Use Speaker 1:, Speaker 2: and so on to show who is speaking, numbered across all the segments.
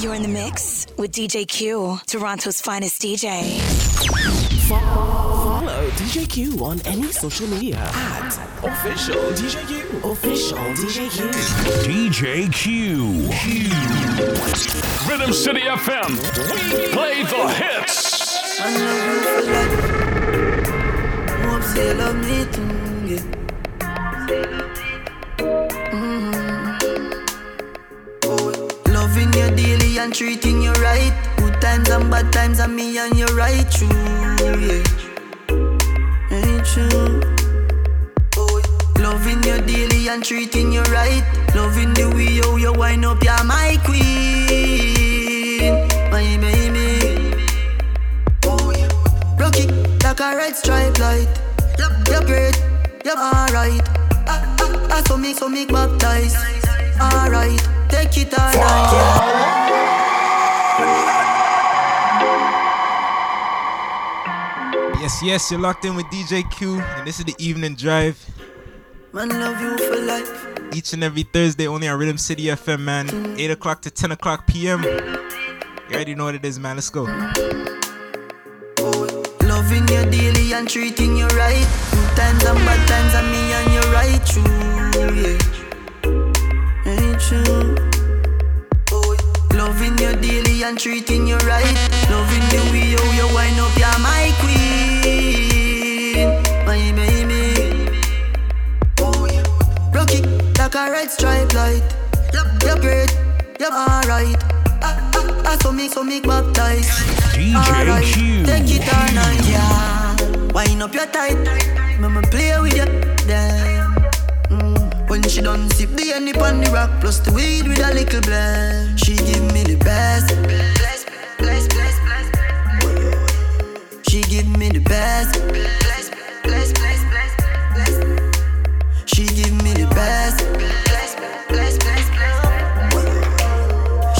Speaker 1: You're in the mix with DJ Q, Toronto's finest DJ.
Speaker 2: Follow DJ Q on any social media at official DJ Q. Official DJ Q.
Speaker 3: DJ Q.
Speaker 4: Rhythm City FM. We play the hits.
Speaker 5: I love you for life. And treating you right. Good times and bad times, and me and you right true, yeah. Ain't true. Oh, loving you daily and treating you right. Loving the way you, you wind up, you're my queen, my baby. Oh, yeah. Rocky like a red stripe light. Yep, you're great, you're alright. Ah, ah, ah, so me, so me baptize. Alright, take it all night, yeah.
Speaker 6: Yes, yes, you're locked in with DJ Q, and this is the evening drive.
Speaker 5: Man, love you for life.
Speaker 6: Each and every Thursday, only on Rhythm City FM, man. 8 o'clock to 10 o'clock p.m. You already know what it is, man. Let's go.
Speaker 5: Loving you daily and treating you right. Good times and bad times, and me and you right true, yeah. Ain't true. Loving you daily and treating you right. Loving the way you, you wind up, you're my queen, my baby. Oh, yeah. Rocky like a red stripe light. Yep, you're great, you're alright. Ah, ah, ah, so me, so me baptize.
Speaker 3: DJ
Speaker 5: Alright,
Speaker 3: Q.
Speaker 5: Take it all night, yeah. Wind up your tight. Mama play with you, damn. Mm. When she done sip the honey on the rock, plus the weed with a little blend. She give me the best. Bless, bless, bless, bless. Give me the best. She give me the best.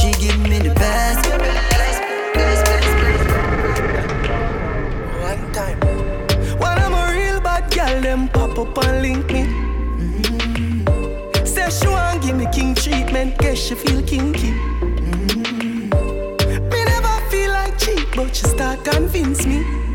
Speaker 5: She give me the best.
Speaker 7: One time. When I'm a real bad girl, them pop up and link me. Mm. Say she want give me king treatment, guess she feel kinky. Mm. Me never feel like cheap, but she start convince me.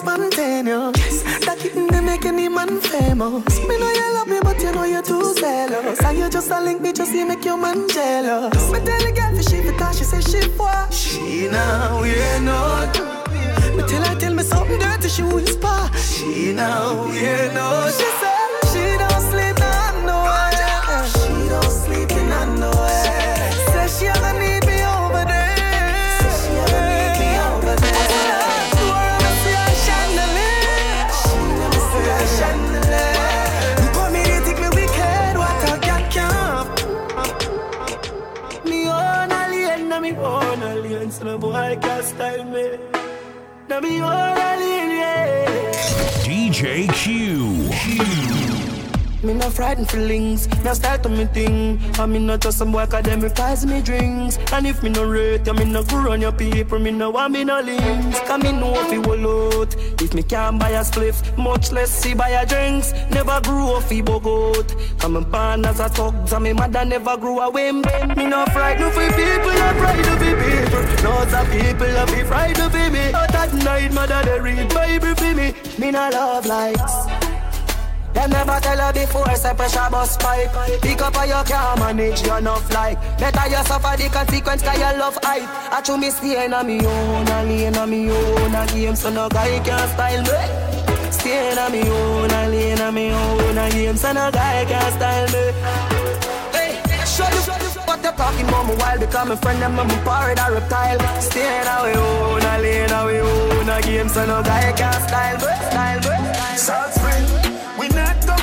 Speaker 7: Spontaneous. That kitten they make any man famous. Me know you love me, but you know you're too zealous. And you just a link me, just see make your man jealous. Me tell the girl she because she say she for. She now we ain't not. Me tell her tell me something dirty, she whisper. She now we ain't not. She say Not frightened feelings, now start on me thing. I mean not just some work them price me drinks. And if me no rate, I mean no grow on your people, me no want me no links. Cause me know if you will out. If me can't buy a spliff, much less see buy a drinks. Never grew up fi bogot. Come and born as a thugs, and me mother never grew a wimp. Me no frightened for people, I frightened for people. Lots of people I be frightened for me. But at night, mother they read Bible for me. Me no love likes. Them never tell her before, say pressure bus pipe. Pick up how you can manage your enough like. Better you suffer the consequence cause you love hype. I chew me stay in a me own, a lane a me own, a game so no guy can style me. Stay in a me own, a lane a me own, a game so no guy can style me. Hey, show you what you talking about me while become my friend them I'm a pirate or reptile. Stay in a we own, a lane a own, a game so no guy can style me, style me.
Speaker 8: Spring, we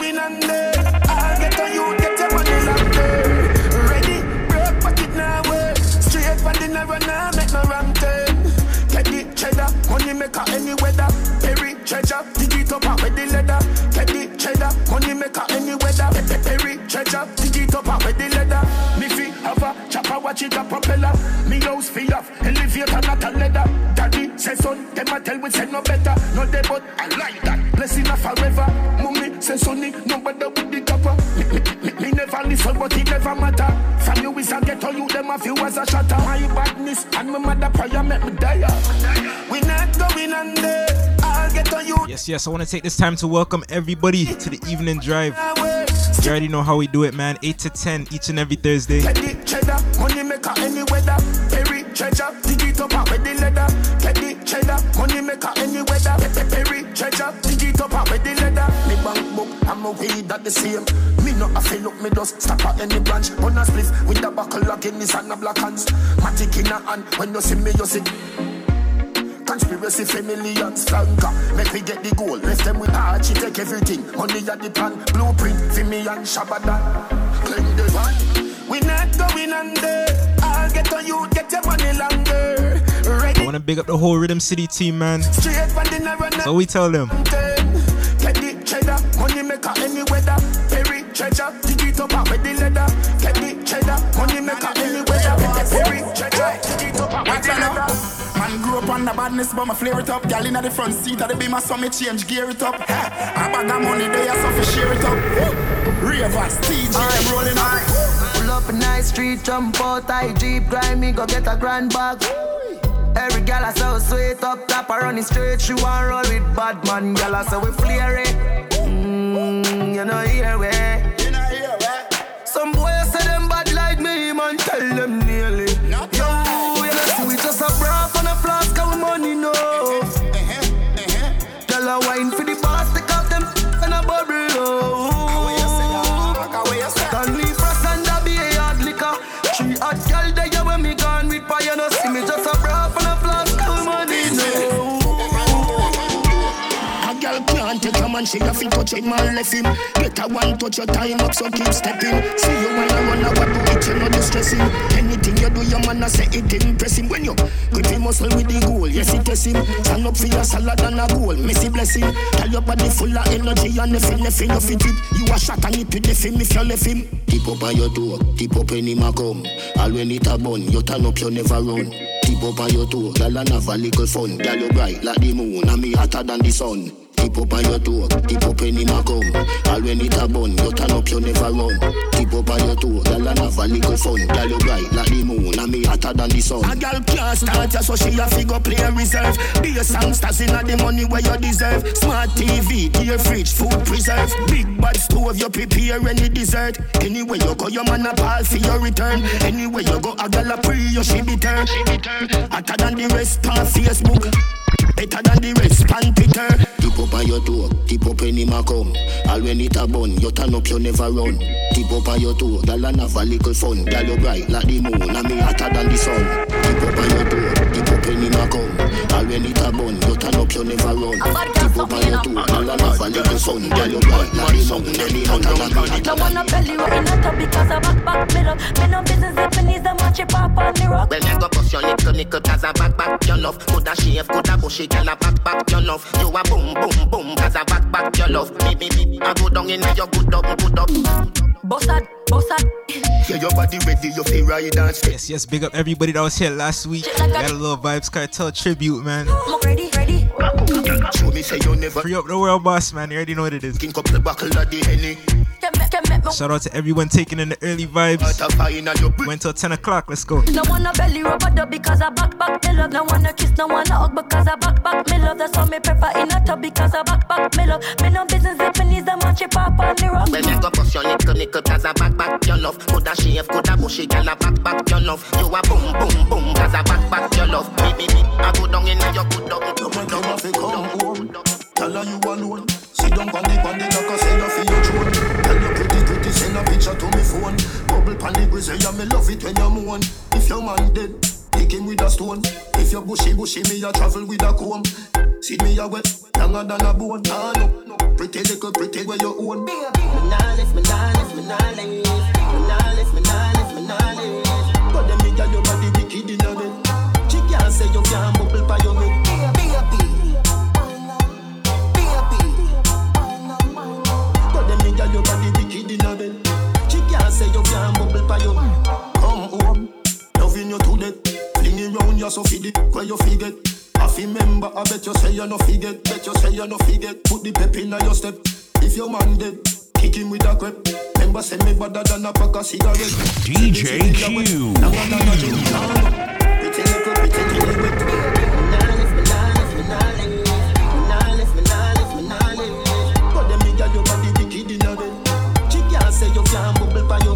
Speaker 8: win and there. I get a you, get your money like term. Ready, break pocket now, work. Straight for the narrow now, make no wrong turn. Get it cheddar, money maker any weather. Perry treasure, dig it up out with the leather. Get it cheddar, money maker any weather. Perry treasure, dig it up out with the leather. Me fi have a chopper, watch it a propeller. Me house fi off, elevator not a leather. Daddy say son, them a tell we say no better. No they but I like that. Blessing a forever. Mum say sonny, no bother with the copper. Me, me, me, me never listen, but it never matter. From you is a ghetto, you them a few as a shatter. My badness and my mother prayer make me die. We not going under. I'll get on you.
Speaker 6: Yes, yes, I want to take this time to welcome everybody to the evening drive. You already know how we do it, man. 8 to 10 each and every Thursday.
Speaker 8: I'm a weed that the same. Me not a feel up, me just stop at any branch. On a spliff with the buckle in Guinness and a black hands. Matic in a hand, when you see me, you see. Conspiracy family millions, flanker. Make we get the goal. Left them with Archie, take everything. Money at the plan. Blueprint for me and Shabada. Claim the one. We not going under. I'll get on you, get your money longer. Ready.
Speaker 6: I want to big up the whole Rhythm City team, man.
Speaker 8: straight from the narrow
Speaker 6: So we tell them.
Speaker 9: On the badness, but my flare it up. Gal inna the front seat of the beamer, so me change gear it up. Ha, a bag of money there, so fi share it up. Ravers, TG, them rolling up.
Speaker 5: Pull up a nice street, jump out, I jeep, grind me, go get a grand bag. Every gal I so sweet up top, I run it straight. She want roll with bad man, gal I say we flare it. Mm, you know here we.
Speaker 9: You know here, right?
Speaker 5: Some boys say them bad like me, man, tell them Gal a wine
Speaker 8: she a fit touch him and left him. Get a one touch your time up, so keep stepping. See you when I I want do it, you know distressing. Anything you do, your man I say it impress him. When you grip him muscle with the goal, yes it test him. Stand up for your salad and a goal, messy blessing. Tell your body full of energy and nothing, nothing, you fit it. You a shot and it with the film if you left him.
Speaker 10: Tip up on your toe, tip up when him a come. All when it a bun, you turn up, you never run. Tip up on your toe, girl and have a little fun. Girl you bright like the moon, and me hotter than the sun. Tip up on your toe, tip up when him a come. All when it a bun, you turn up, you never run. Tip up on your toe, girl and have a little fun. Girl you bright like the moon, and me hotter than the sun.
Speaker 8: A girl can't start ya, so she a figure play a reserve. Be a songsters inna the money where you deserve. Smart TV, dear fridge, food preserve. Big bad stove, you prepare any dessert. Anywhere you go, your man a pal for your return. Anywhere you go, a girl a pre, you she be turn. Hotter than the rest on Facebook. Better than the rest on Twitter.
Speaker 10: Tip up on your toe, tip up when him a come. All when it a bun, you turn up, you never run. Tip up on your toe, girl and have a little fun. Girl you bright like the moon, and me hotter than the sun. Tip up on your toe, tip up when him a come. All when bun, you turn up, you never run. Tip up on your toe, girl and have a little fun. Girl you bright like the moon, and me hotter than the
Speaker 11: No wanna belly right in the top because I back back me love. Me no business if me needs the match it pop on the rock.
Speaker 12: Well, me go bust your nickel, nickel, cause I back, back your love. Coulda shave, coulda bushy, girl, I back, back your love. You a boom, boom, boom, cause I back, back your love. Me, me, me, I go down in your good up, good up.
Speaker 11: Boss that, boss that.
Speaker 8: Yeah, your body ready, you feel ride and step.
Speaker 6: Yes, yes, big up everybody that was here last week. We got a little Vybz Kartel tribute, man.
Speaker 11: I'm ready, ready.
Speaker 8: Show me say you never
Speaker 6: Free up the world, boss, man. You already know what it is.
Speaker 8: drink up the buckle of the henny.
Speaker 11: Can make, can make me.
Speaker 6: Shout out to everyone taking in the early vibes.
Speaker 8: Out of fire in your breath.
Speaker 6: Went till 10 o'clock. Let's go.
Speaker 11: No wanna belly rub a dub because I back back me love. No wanna kiss, no wanna hug because I back back me love. That's why me prefer in a tub because I back back me love. Me no business if me needs the match it pop on the rock.
Speaker 12: Well, me go bust your nickel, nickel, cause I back, back your love. Coulda shave, coulda bushy, girl, I back, back your love. You a boom, boom, boom, cause I back, back your love. Me, me, me, I go down in your good up,
Speaker 9: You
Speaker 12: good
Speaker 9: make to
Speaker 12: good
Speaker 9: come home. Tell her you alone. Sit down on the on the like I say you feel your throne. Tell you pretty pretty send a picture to me phone. Bubble pan the grizzly and me love it when you moan. If your man dead, pick him with a stone. If you bushy bushy me a travel with a comb. See me a wet, longer than a bone. Nah no. Pretty little pretty where you own.
Speaker 12: Me nah left, me nah left, me nah left. Me nah left, me nah left, me nah left.
Speaker 8: Money you so feed it, where you forget. I feel member, I bet you say you no forget. Bet you say you no forget. Put the pep in your step. If your man dead, kick him with a crep. Remember, send me better than a pack of cigarette.
Speaker 3: DJ Q.
Speaker 8: Pretty little, pretty little wet. But them nigga your body wicked in a bed. She can't say you can't bubble by your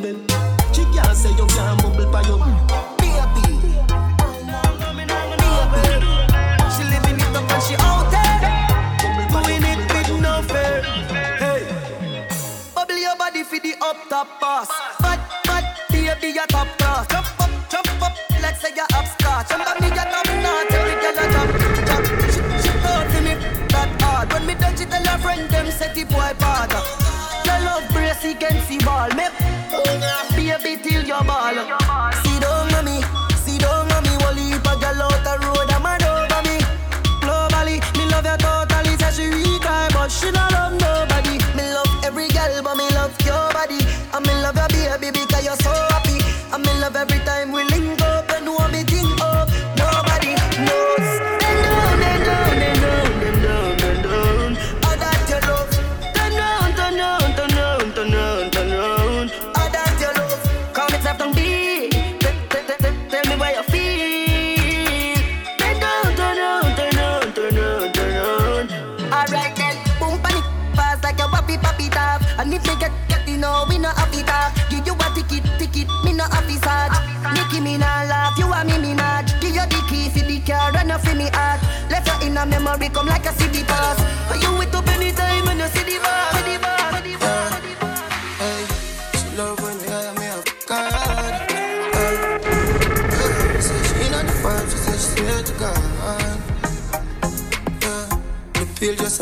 Speaker 8: She can't say you can't bubble by
Speaker 5: She living it up and she out there. Doing it with no fear. Hey. Bubble your body for the up top boss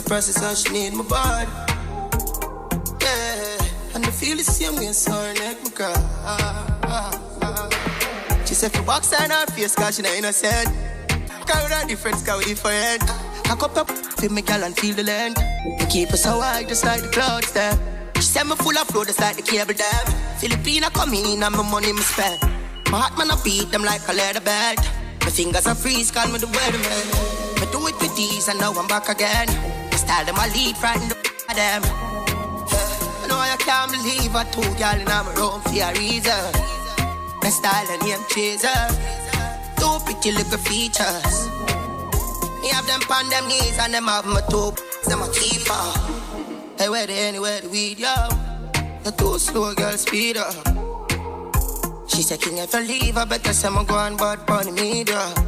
Speaker 13: just suppresses she need my body. Yeah, and the feel the same way, so her neck me cry. She said for box her not face, cause she not innocent. Cause we not different, cause we different. I cup up, feel me gal and feel the land. We keep us so high, just like the clouds there. She said me full of flow, just like the cable dam. Filipina come in and my money me spend. My heart man I beat them like a leather belt. My fingers are freeze, call me the weatherman. Me do it with these and now I'm back again. The style them I lead, frighten the f- of them. I know I can't believe I two girl in my room for a reason. My style and name chaser. Two pretty little features. Me have them on them knees and them have my two them a keeper. Hey, where they anywhere the weed, yo? The too slow, girl, speed up. She said, King, if I leave, I better say I'm going bad the media.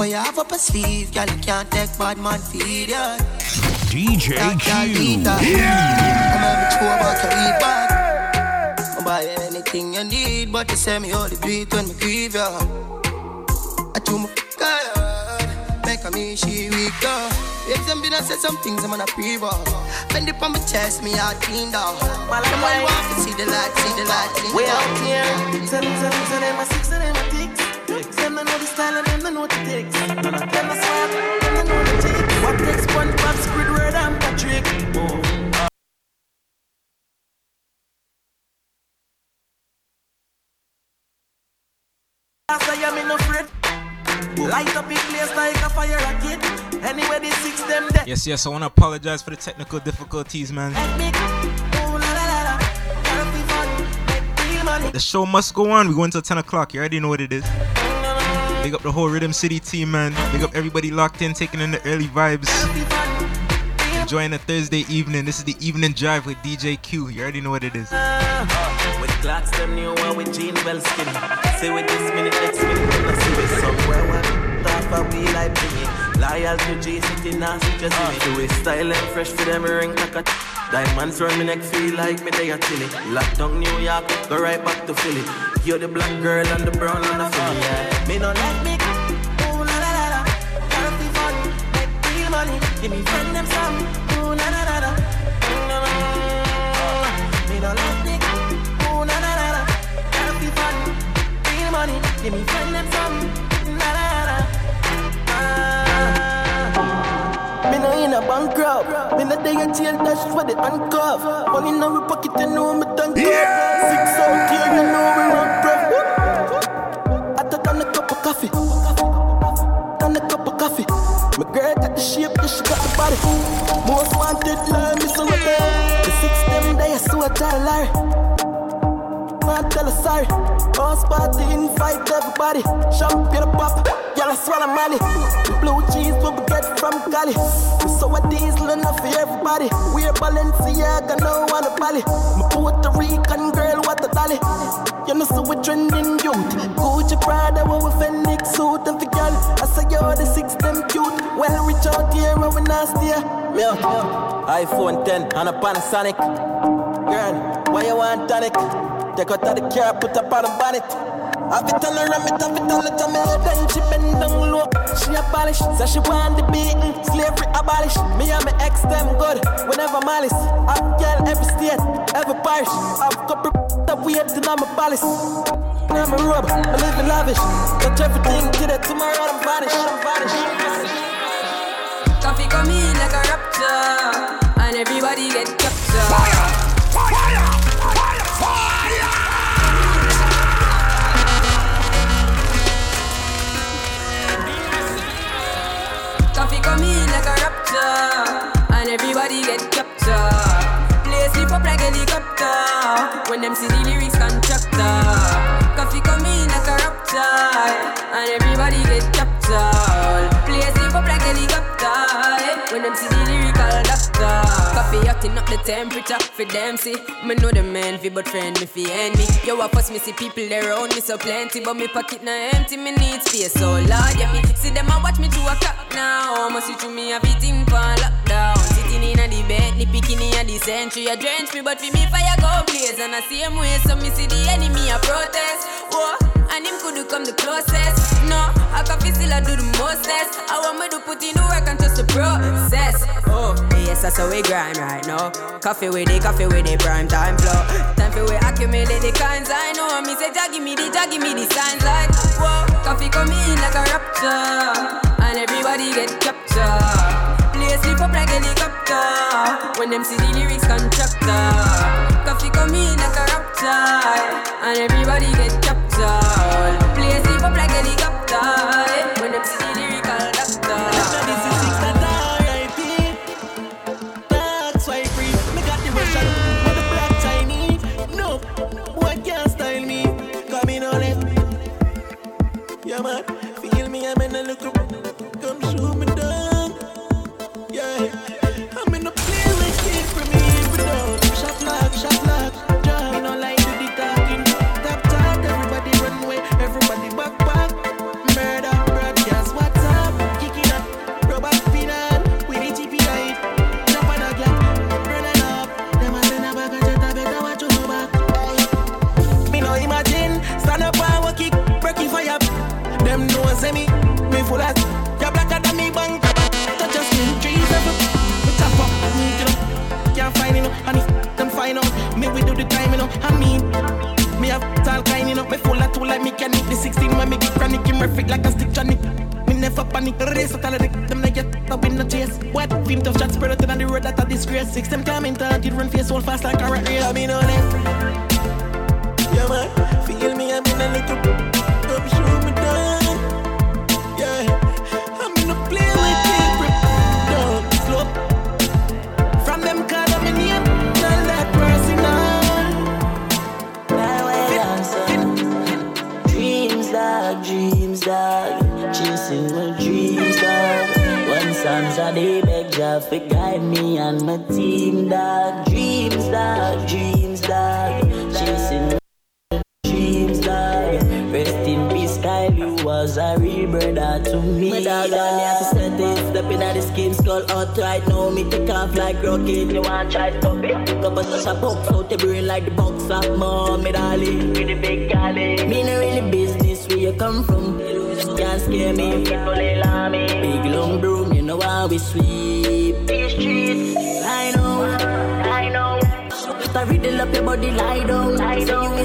Speaker 13: Boy, you have up a sleeve, girl, you can't take bad man feed ya.
Speaker 3: DJ Q.
Speaker 13: I'm every two about to read back. I'll buy anything you need, but you say me only do it when me grieve ya. I do my God, make a me she weak though. If them been say some things, I'm gonna pre-ball. Bend it on my chest, me heart clean down. While I'm gonna see the light, see the light. see the
Speaker 5: We
Speaker 13: light.
Speaker 5: out here. Tell them, tell them, tell them, a six and them a ticks. Them they know the style and them they know the ticks. Them a swap, them they know the ticks. What takes SpongeBob, Squidward and Patrick? Oh. I am in a fret. Light up in place like a fire rocket. Anyway, the six them dead.
Speaker 6: Yes, yes, I want to apologize for the technical difficulties, man. Oh, the show must go on. We go until 10 o'clock. You already know what it is. Big up the whole Rhythm City team, man. Big up everybody locked in, taking in the early vibes. Enjoying a Thursday evening. This is the evening drive with DJ Q. You already know what it is.
Speaker 5: With clocks them new one with. Say with this minute, next minute, see with somewhere just. Do style and fresh for them ring like Diamonds me neck feel like me they a chilly. Lock down New York, go right back to Philly. You're the black girl and the brown and the Philly. Yeah. Me no like me. Ooh la la la la. Gotta fun, make real money. Give me friend them some. Ooh la la la la. Me no like me. Ooh la la la la. Gotta be fun, real money. Give me friend them some. Me no in a
Speaker 13: bankrupt. Me not day a jail dash for the handcuff. Money in our pocket, you know me done yeah. Six out here, you know we run breath. I took on a cup of coffee. On a cup of coffee. My girl got the shape, yeah, she got the body. Most wanted, love me so there. The six them day, I saw a tell Larry man, tell her sorry. House party, invite everybody. Champagne pop, y'all swallow money. Blue cheese, get from Cali. So a diesel enough for everybody. We're Balenciaga, no one a Bali. My Puerto Rican girl, what a dolly. You know, so we're trending youth. Gucci Prada, what with Phoenix suit and the girl. I say, yo, the six them cute. Well, reach out here, and we nasty. Me out, iPhone 10 and a Panasonic. Girl, why you want tonic? Take out of the car, put up on the bonnet. I be tell her I be tell her to me Then she bend down low, she abolish Say she want the beating, slavery abolish. Me and my ex them good, whenever malice. I've girl every state, every parish. I've couple that weird in my palace I'm a rub, I live in lavish. Touch everything, get it tomorrow, I'm vanish, I'm vanish,
Speaker 14: Coffee come in like a rapture And everybody get captured when them see the lyrics contractor. Coffee come in like a rapture, and everybody get chopped captured. Play sleep up like helicopter eh? when them see the Coffee hotting up the temperature for them see. Me know the man fi but friend me fi enemy. Yo, I pass me see people around me so plenty, but me pocket na empty. Me need space so Lord, yeah me see them a watch me to a clock now. Must see through me a beating for lockdown. Sitting in a the bed, ni picking in a the century. A drench me, but for me fire go blaze and I same way. So me see the enemy a protest. Whoa, and him could do come the closest. No, I can feel still I do the mostest. I want me to put in the work and trust the process. Oh, yes, that's how we grind right now. Coffee with it, coffee with it, prime time flow. Time for we accumulate the kinds I know. Me say, Jah give me the, Jah give me the signs like, whoa. Coffee come in like a rapture, and everybody get captured. Play sleep up like helicopter when them see the lyrics contractor. Coffee come in like a rapture, and everybody get captured. Play sleep up like helicopter eh? when them see the lyrical doctor.
Speaker 13: This is six that R.I.P. That's why free. Me got the Russian,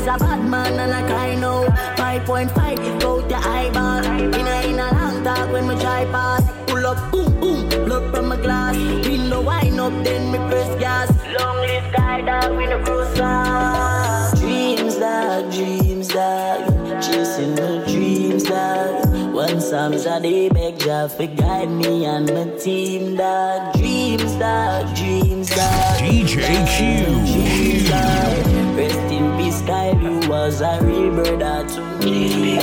Speaker 15: is a bad man and like I know. 5.5 is out your eyeball. In a, in a long talk when me try pass. Pull up, boom, boom, blood from my glass. In me wind up, then me press gas. Long live guy dog, we no cross Dreams dog, dreams dog, chasing my dreams dog. One Psalms a day beg Jah for guide me and my team dog. Dreams dog, dreams dog.
Speaker 3: DJ Q.
Speaker 15: You was a real brother to me.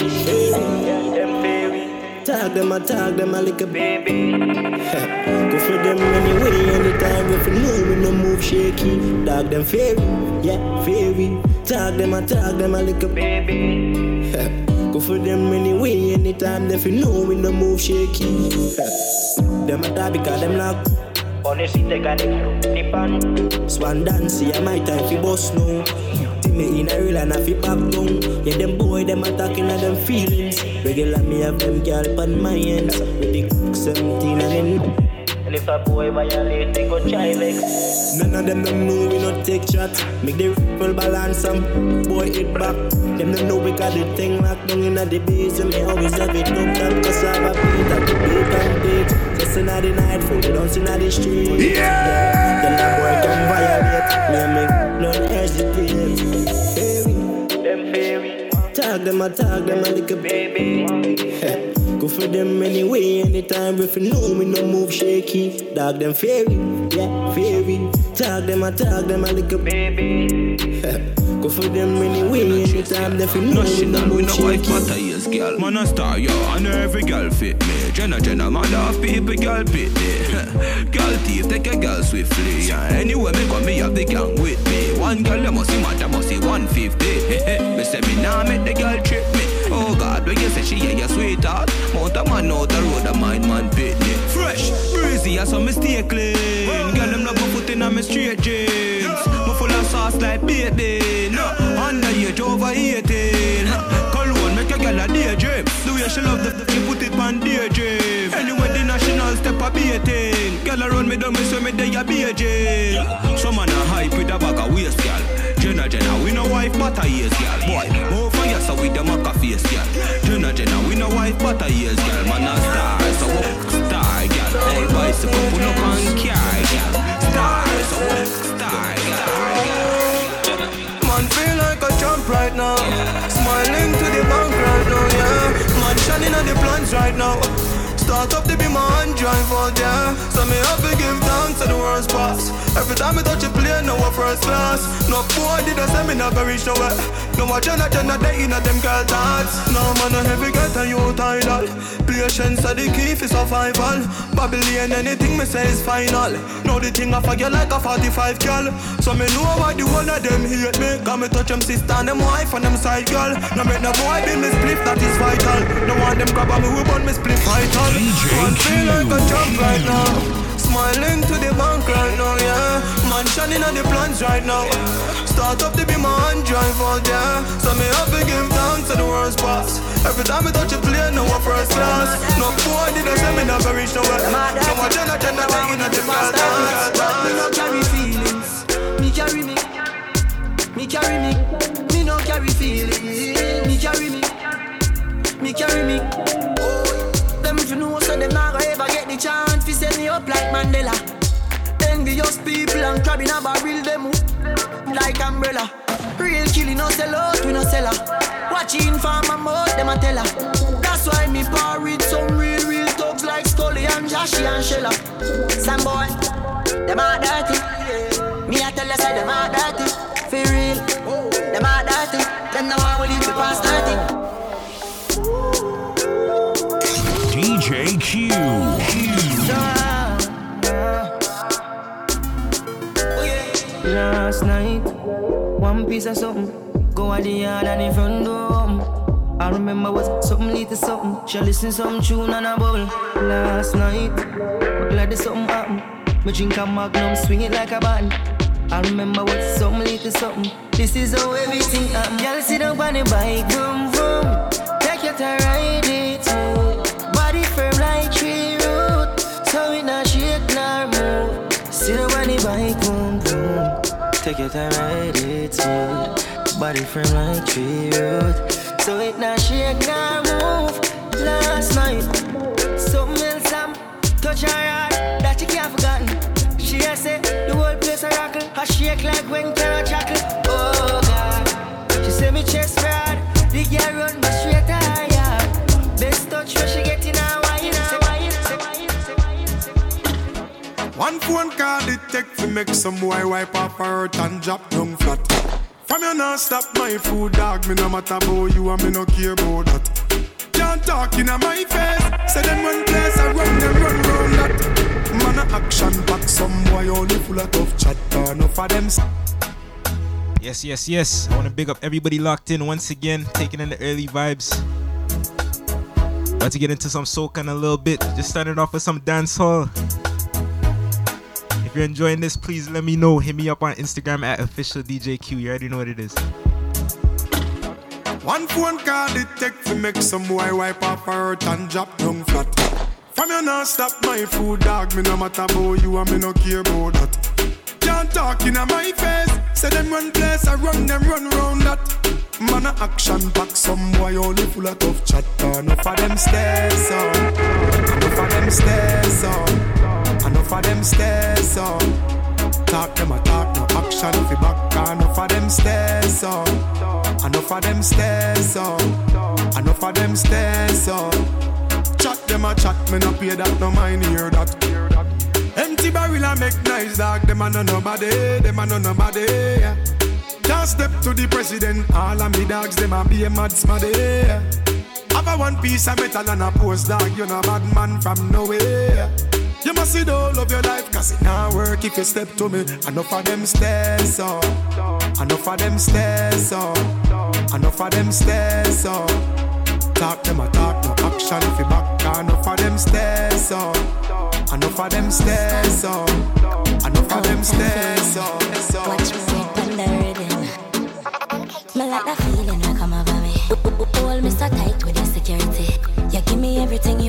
Speaker 16: Tag them, I tag them, I like a baby. Go for them anyway, anytime. If you know we no move shaky, dog them fairy, yeah, fairy. Tag them, I tag them, I like a baby. Go for them anyway, anytime. If you know we no move shaky. them a die because them lock. Honestly, they got it. On. Swan dance, yeah, my time fi boss now. Me in a real and I fi back down. Yeah, them boy, them attacking at them feelings. Regular me have them girl on my ends. With the 17 and then. And if a boy violate, they go try vex. None of them don't know we not take shots. Make the ripple balance some boy hit back. Them don't know we got the thing locked down in the base. And me always have it up top cause I have a beat at the beat and beat. Just in the night, fool, they don't see the street. Yeah! yeah. Then that boy come violate. Me and me none hesitate. Tag them, I tag them, I like a baby. Go for them anyway, anytime if you know me no move shaky. Dog them fairy, yeah, fairy. Talk them, I tag them, I like a baby. Go for them anyway, anytime if you know me no move shaky.
Speaker 17: Girl. Man a star, yo. I know every girl fit me. Jenna, Jenna, man off people, girl fit me. Girl thief, take a girl swiftly. Yeah. Anyway, me come me have the gang with me. One girl, they must see mad, must see 150. me say me nah make the girl trip me. Oh God, when you say she yeah, your sweetheart Mount a man out the road, a mind man pitney Fresh, breezy, I saw me stay clean Girl, them love my foot in a me straight jeans Me full of sauce like bacon no, Underage over 18 Cologne make a girl a daydream The way she love the she put it on daydream a baiting Girl around me down me so me day a beijing Some man a hype with a bag of waist, girl. Jenna Jenna, we no wife but a years, girl. Boy, move fire so with the maca face, girl. Jenna Jenna, we no wife but a years, girl. Man a star, so walk star, girl. Hey, bicycle, pull up and carry, girl. Star, so walk star, girl.
Speaker 18: Man feel like a jump right now. Smiling to the bank right now, yeah. Man shining on the plans right now Start up to be my hand drive out there So me have give thanks to the world's boss Every time I touch a plane, now a first class. No boy did I send me go reach nowhere No watch on a Jenna, they in a them girl thoughts. No man a heavy get a youth idol. Patience are the key for survival. Babylon, anything me say is final. Now the thing I forget like a 45 girl So me know why the one of them hate me. Cause me touch them sister and them wife and them side girl. No make no boy be me split, that is vital. No want them grab on me, we burn me split vital. Man feel like a jump right now Smiling to the bank right now, yeah. Man shining on the plans right now Start up to be my hand drive out there So me have to give thanks to the world's boss. Every time I touch a plane, no one first class. No boy did I say me never reach nowhere. So much Jenna, Jenna, Jenna, Jenna, Jenna, Me no carry feelings. Me carry me. Me carry me. Me no carry feelings. Me carry me. Me carry me. Oh them if you know so them not gonna get the chance to set me up like Mandela. Envious people and crab in a barrel them like umbrella. Real killing no sell out, we no sell her. Watching for my mouth, them a tell her. That's why me par with some real, real thugs like Scully and Joshy and Shella. Some boy, them are dirty. Me I tell you, say them are dirty. For real, them are dirty. Them know how will live the past 30.
Speaker 3: DJ Q.
Speaker 5: Last night, one piece of something go at the yard and the front door. I remember was something little something. She listen some tune and a bubble. Last night, but glad there's something happen. Me drink a magnum, swing it like a band. I remember what something little something. This is how everything happen. Y'all sit down on the bike, vroom vroom. Take your time, ride it smooth. Body firm like tree root, so it not shake nor move. Sit down on the bike. Take your time, ride it smooth. Body firm like tree root, so it not shake nor move. Last night, something else I'm touch her heart that you can't forgotten. she a say the whole place a rockle. I shake like when Kara chuckle. Oh God, she say me chest broad. The girl run me straight
Speaker 19: One call it take to make some boy wipe her hurt and drop down flat. From you not stop my food, dog. Me no matter about you and me no care about that. Can't talk in my face. Say them one place, I run them run round that. Man a action pack, some boy only full of tough chat. Enough of them.
Speaker 6: Yes, yes, yes. I want to big up everybody locked in once again, taking in the early vibes. About to get into some soca in a little bit. Just started off with some dance hall. If you're enjoying this, please let me know. Hit me up on Instagram at official DJQ. You already know what it is.
Speaker 19: One phone call it take to make some boy wipe her hurt and drop down flat. From you not stop my food, dog. Me no matter about you and me no care about that. Can't talk in my face. Say them run place, I run them run round that. Man a action pack, some boy only full of tough chat. Enough of them stairs on, enough of them stairs on, of them stairs on. Talk them a talk, no action fi back. Enough of them stairs on, enough of them stairs on, enough of them stairs on. Chat them a chat, me no pay that, no mind hear that. Empty barrel and make nice dog. Them a no nobody, them a no nobody. Can't step to the president. All of me dogs, them a be a mad smaddy. Have a one piece of metal and a post dog. You know bad man from nowhere. You must see the whole of your life, cause it not work if you step to me. Enough of them stairs on. Enough of them stairs on. Enough of them stairs on. Talk them a talk, no action if you back. Enough of them stairs on. Enough of them stairs on. Enough of them stairs on.
Speaker 11: Watch me sweep on the rhythm. Me like that feeling that come over me. Hold me so tight with your security. You give me everything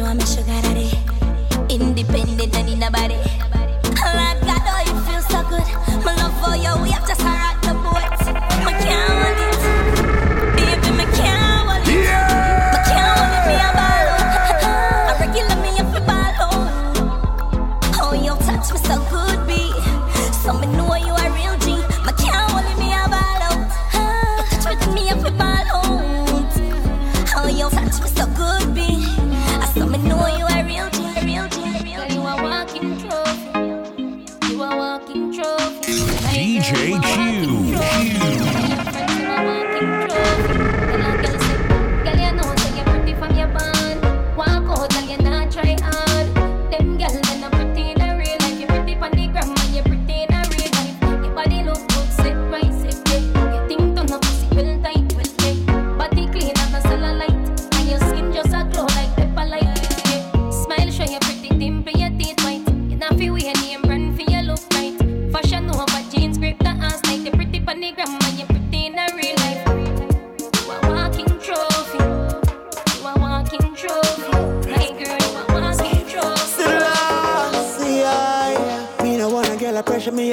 Speaker 11: the body.
Speaker 3: DJ Q.
Speaker 11: Girl,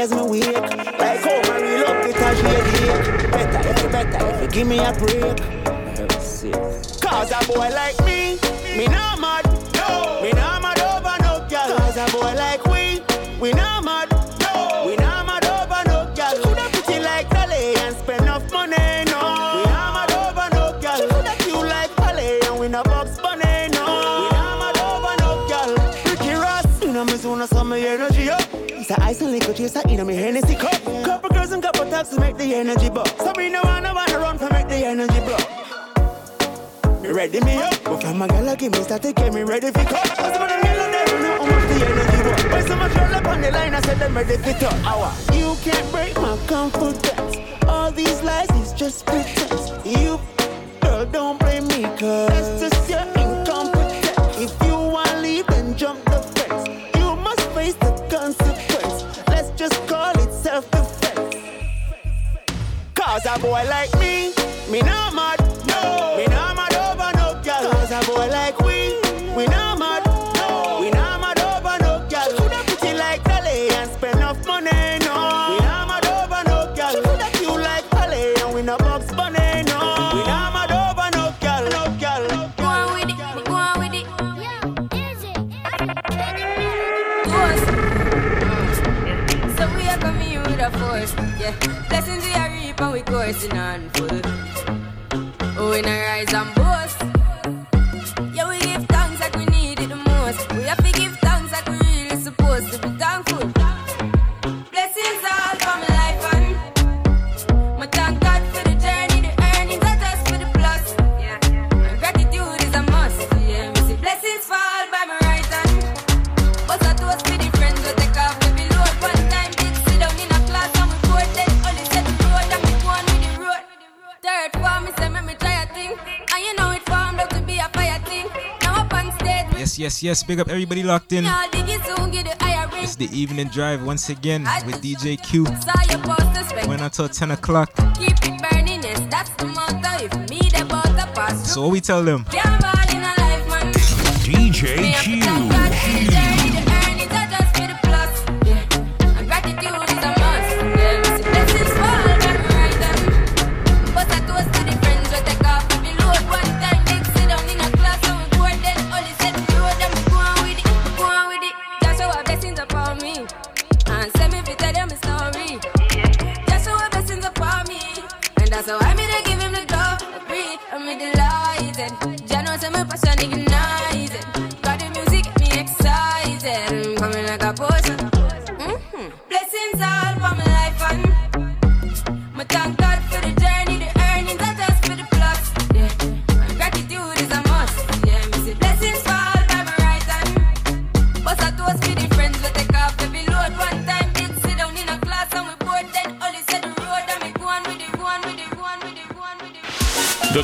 Speaker 20: as me wake. Like how my real up it as ache. Better if you better if you give me a break. Cause a boy like me, me not mad. A chaser, you me Hennessy cup. Couple girls and couple taxes make the energy buck. So me no wanna wanna run for make the energy block. Me ready me up, but from a girl give me start to get me ready for cut. Cause when I'm yellow there, you know how the energy was. When so much roll up on the line, I said them ready for touch. Hour. You can't break my confidence. All these lies is just pretense. You, girl, don't blame me, cause that's just your Cause a boy like me, me not mad. No. Me
Speaker 14: reap and full. Oh, in a rise and
Speaker 6: Yes, yes, yes. Big up everybody locked in.
Speaker 14: all dig it soon get the higher ring.
Speaker 6: It's the evening drive once again with DJ Q.
Speaker 14: Saw your poster spec.
Speaker 6: Going until 10 o'clock.
Speaker 14: Keep it burning, yes, that's the motto. If me the butter pass
Speaker 6: So what we tell them?
Speaker 14: Can't ball in a life, man.
Speaker 3: DJ Q.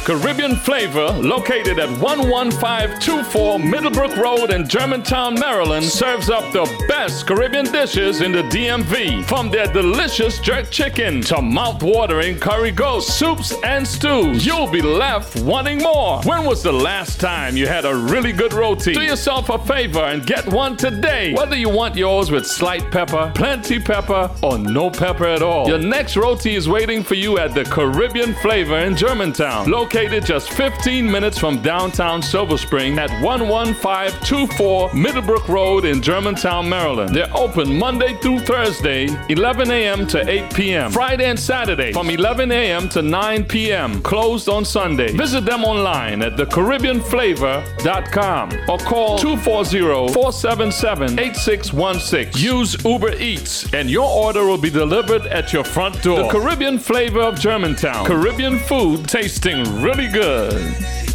Speaker 4: Caribbean Flavor, located at 11524 Middlebrook Road in Germantown, Maryland, serves up the best Caribbean dishes in the DMV. From their delicious jerk chicken to mouth-watering curry goat soups and stews, you'll be left wanting more. When was the last time you had a really good roti? Do yourself a favor and get one today. Whether you want yours with slight pepper, plenty pepper, or no pepper at all, your next roti is waiting for you at the Caribbean Flavor in Germantown, located just 15 minutes from downtown Silver Spring at 11524 Middlebrook Road in Germantown, Maryland. They're open Monday through Thursday, 11 a.m. to 8 p.m. Friday and Saturday from 11 a.m. to 9 p.m. Closed on Sunday. Visit them online at thecaribbeanflavor.com or call 240-477-8616. Use Uber Eats and your order will be delivered at your front door. The Caribbean Flavor of Germantown. Caribbean food tasting really good.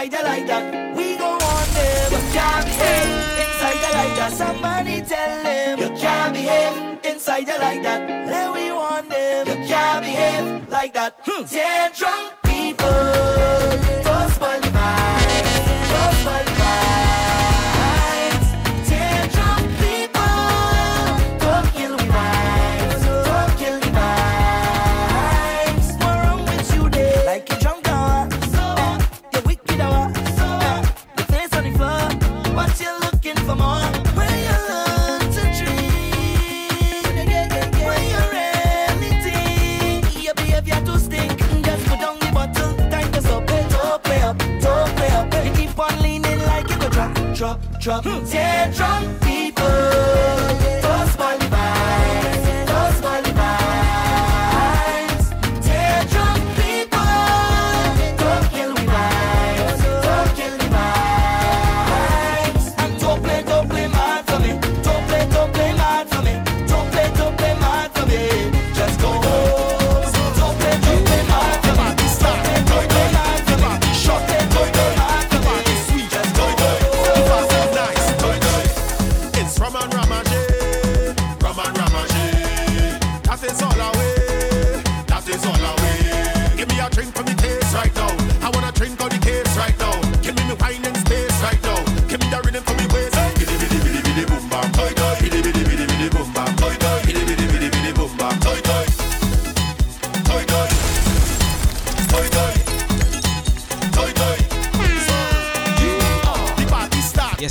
Speaker 3: inside
Speaker 21: the
Speaker 22: light that we go on them. You can't behave inside the light that somebody tell them. You can't behave inside the light that let we want them. You can't behave like that. Hmm. Ten drunk people,
Speaker 13: first one. 嗯哼假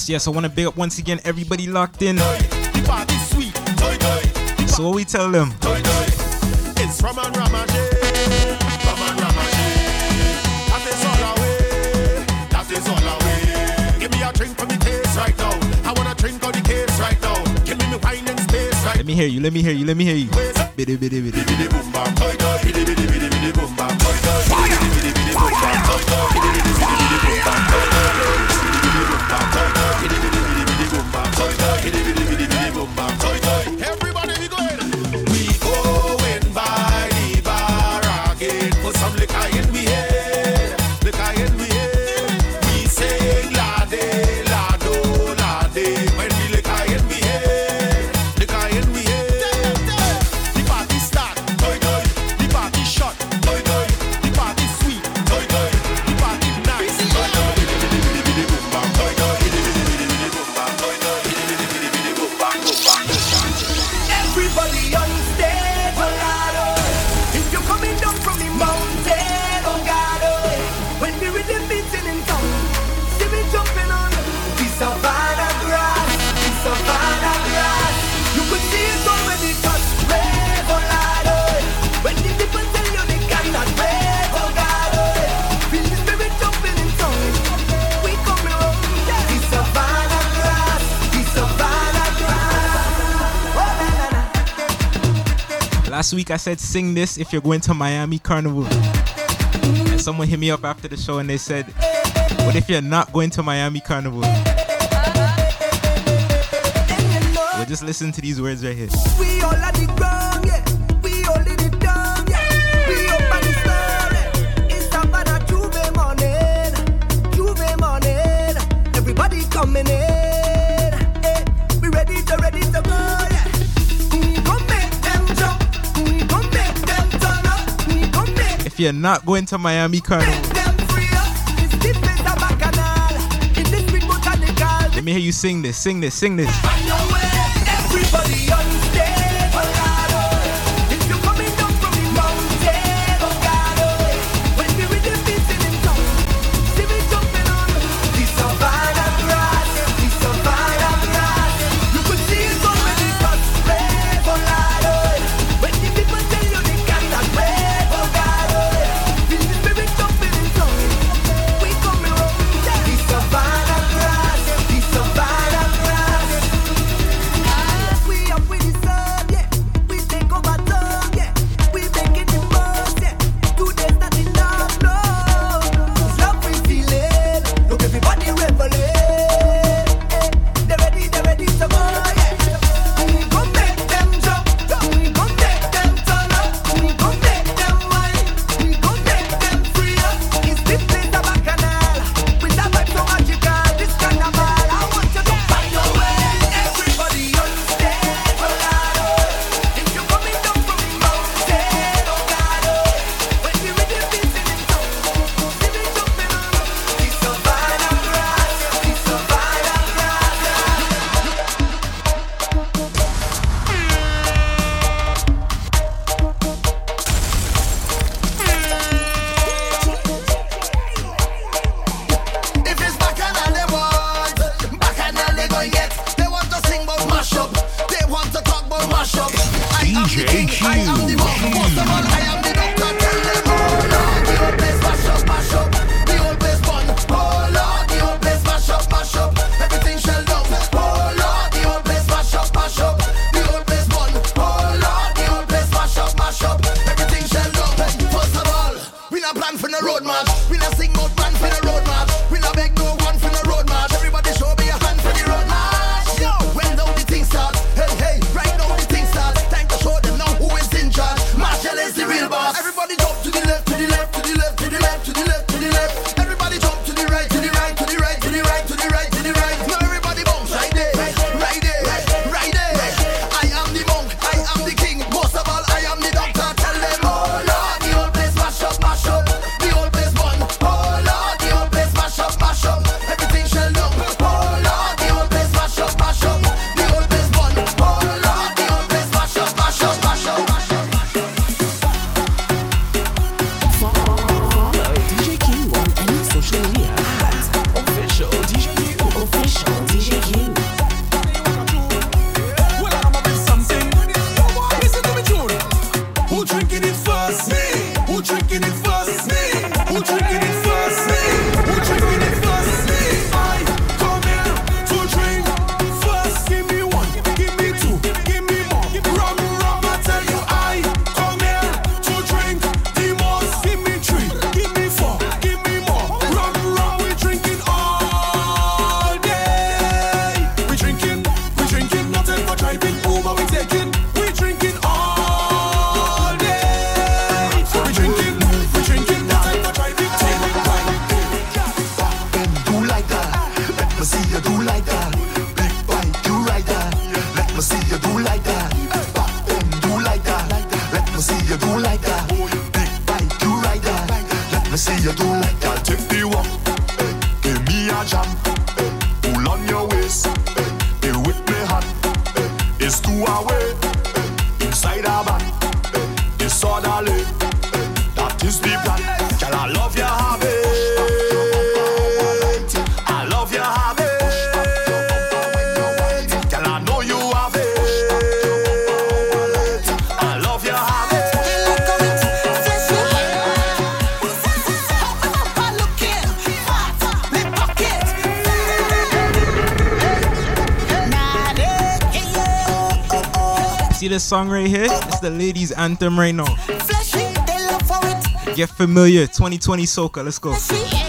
Speaker 6: yes. I want to big up once again everybody locked in. So what we tell them?
Speaker 13: It's from and That is all. That is all. Give me a drink for right now. I want drink on the case right now. Give me my wine and space right
Speaker 6: Let me hear you. Let me hear you. Let me hear you. Biddy, biddy, biddy.
Speaker 13: Biddy, boom, bam.
Speaker 6: week, I said, sing this if you're going to Miami Carnival. And someone hit me up after the show and they said, what if you're not going to Miami Carnival? Well, just listen to these words right here.
Speaker 22: It's Havana J'ouvert morning, J'ouvert morning. Everybody coming in.
Speaker 6: if you're not going to Miami Carnival. Let me hear you sing this, sing this, sing this.
Speaker 23: Song right here. It's the ladies' anthem right now. Get familiar. 2020 soca. Let's go.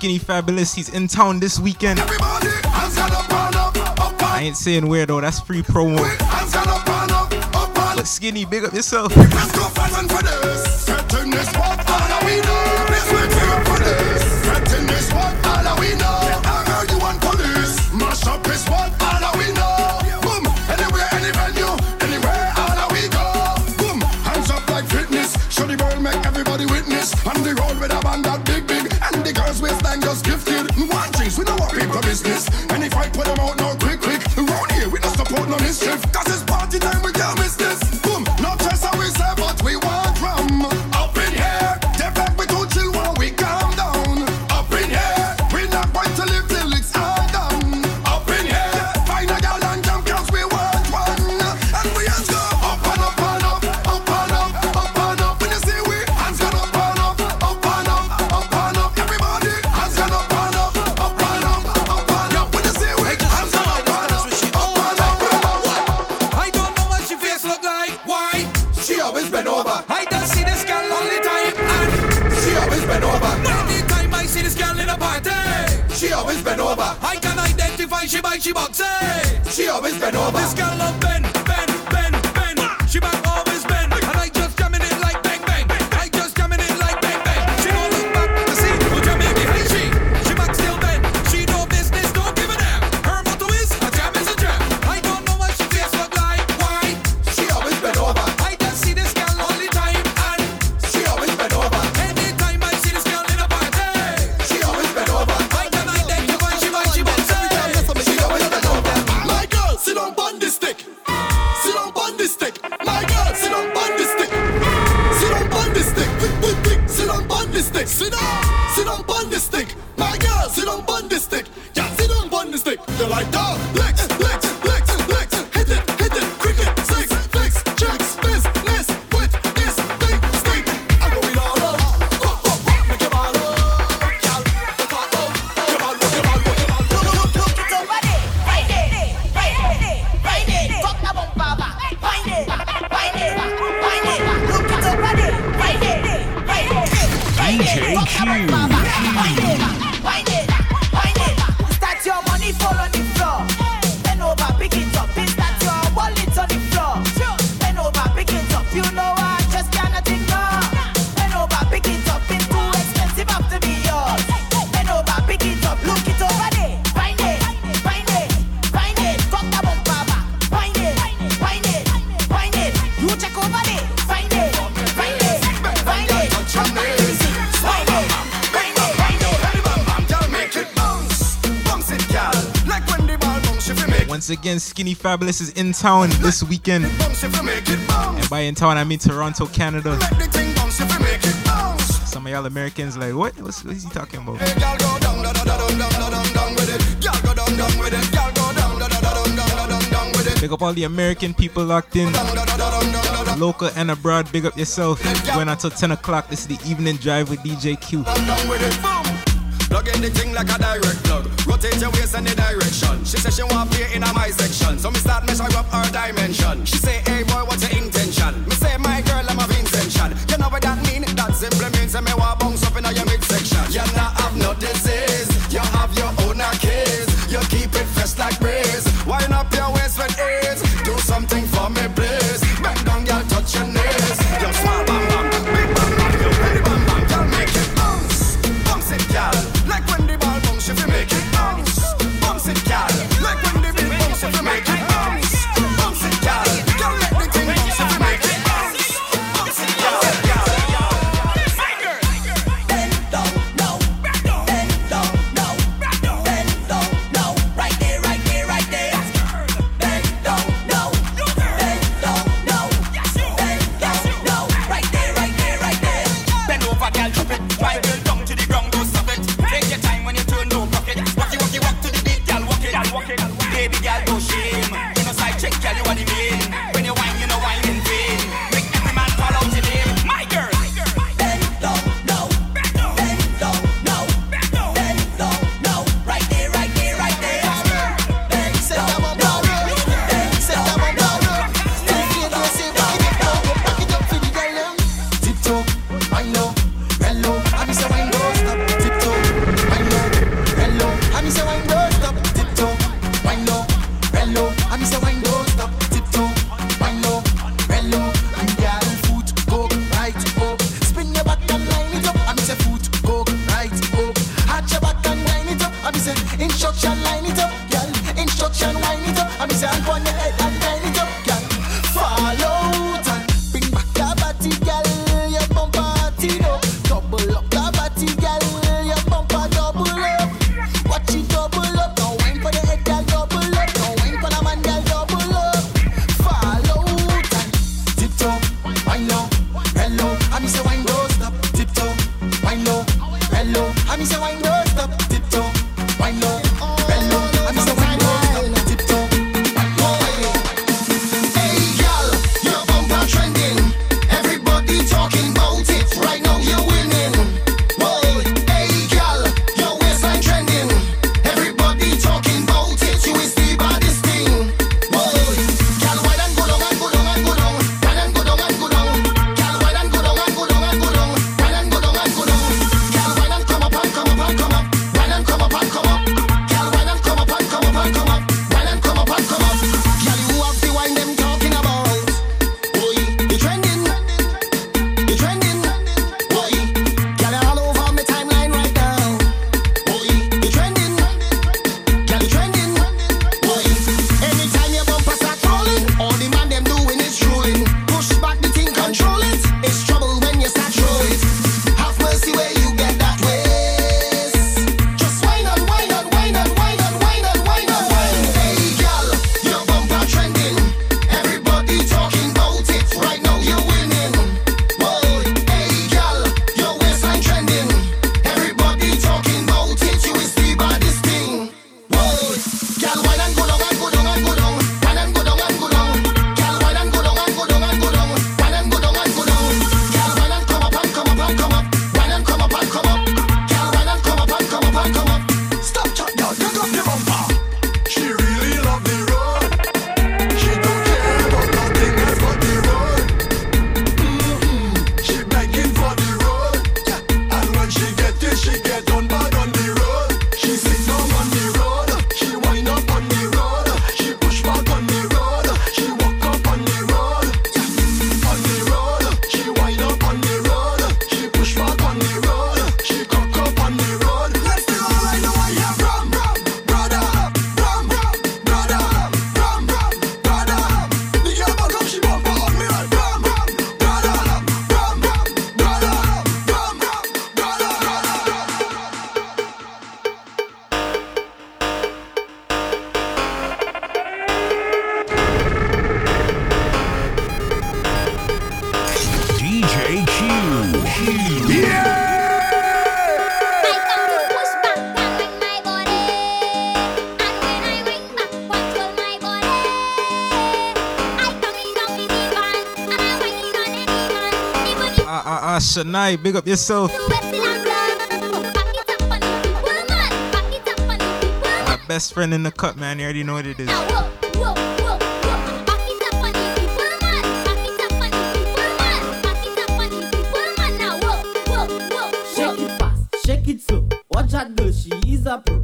Speaker 23: Skinny Fabulous. He's in town this weekend. I ain't saying where though, that's free promo. But Skinny, big up yourself.
Speaker 19: This got love.
Speaker 6: again, Skinny Fabulous is in town this weekend. And by in town, I mean Toronto, Canada. Some of y'all Americans like, what? What's, what is he talking about? Big up all the American people locked in, local and abroad. Big up yourself. Going until 10 o'clock. This is the evening drive with DJ Q
Speaker 24: rotate your waist any direction. She said she want play in my section, so me start measure up her dimension. She say, Hey boy, what's your intention? Me say, My girl, I'm a intention. You know what that mean? That simply means that me want bounce up in your midsection. You not have no disease.
Speaker 25: baby,
Speaker 24: I go
Speaker 6: Shania, big up yourself. My best friend in the cut, man. You already know what it is.
Speaker 26: Shake it so, watch her go, she is a pro.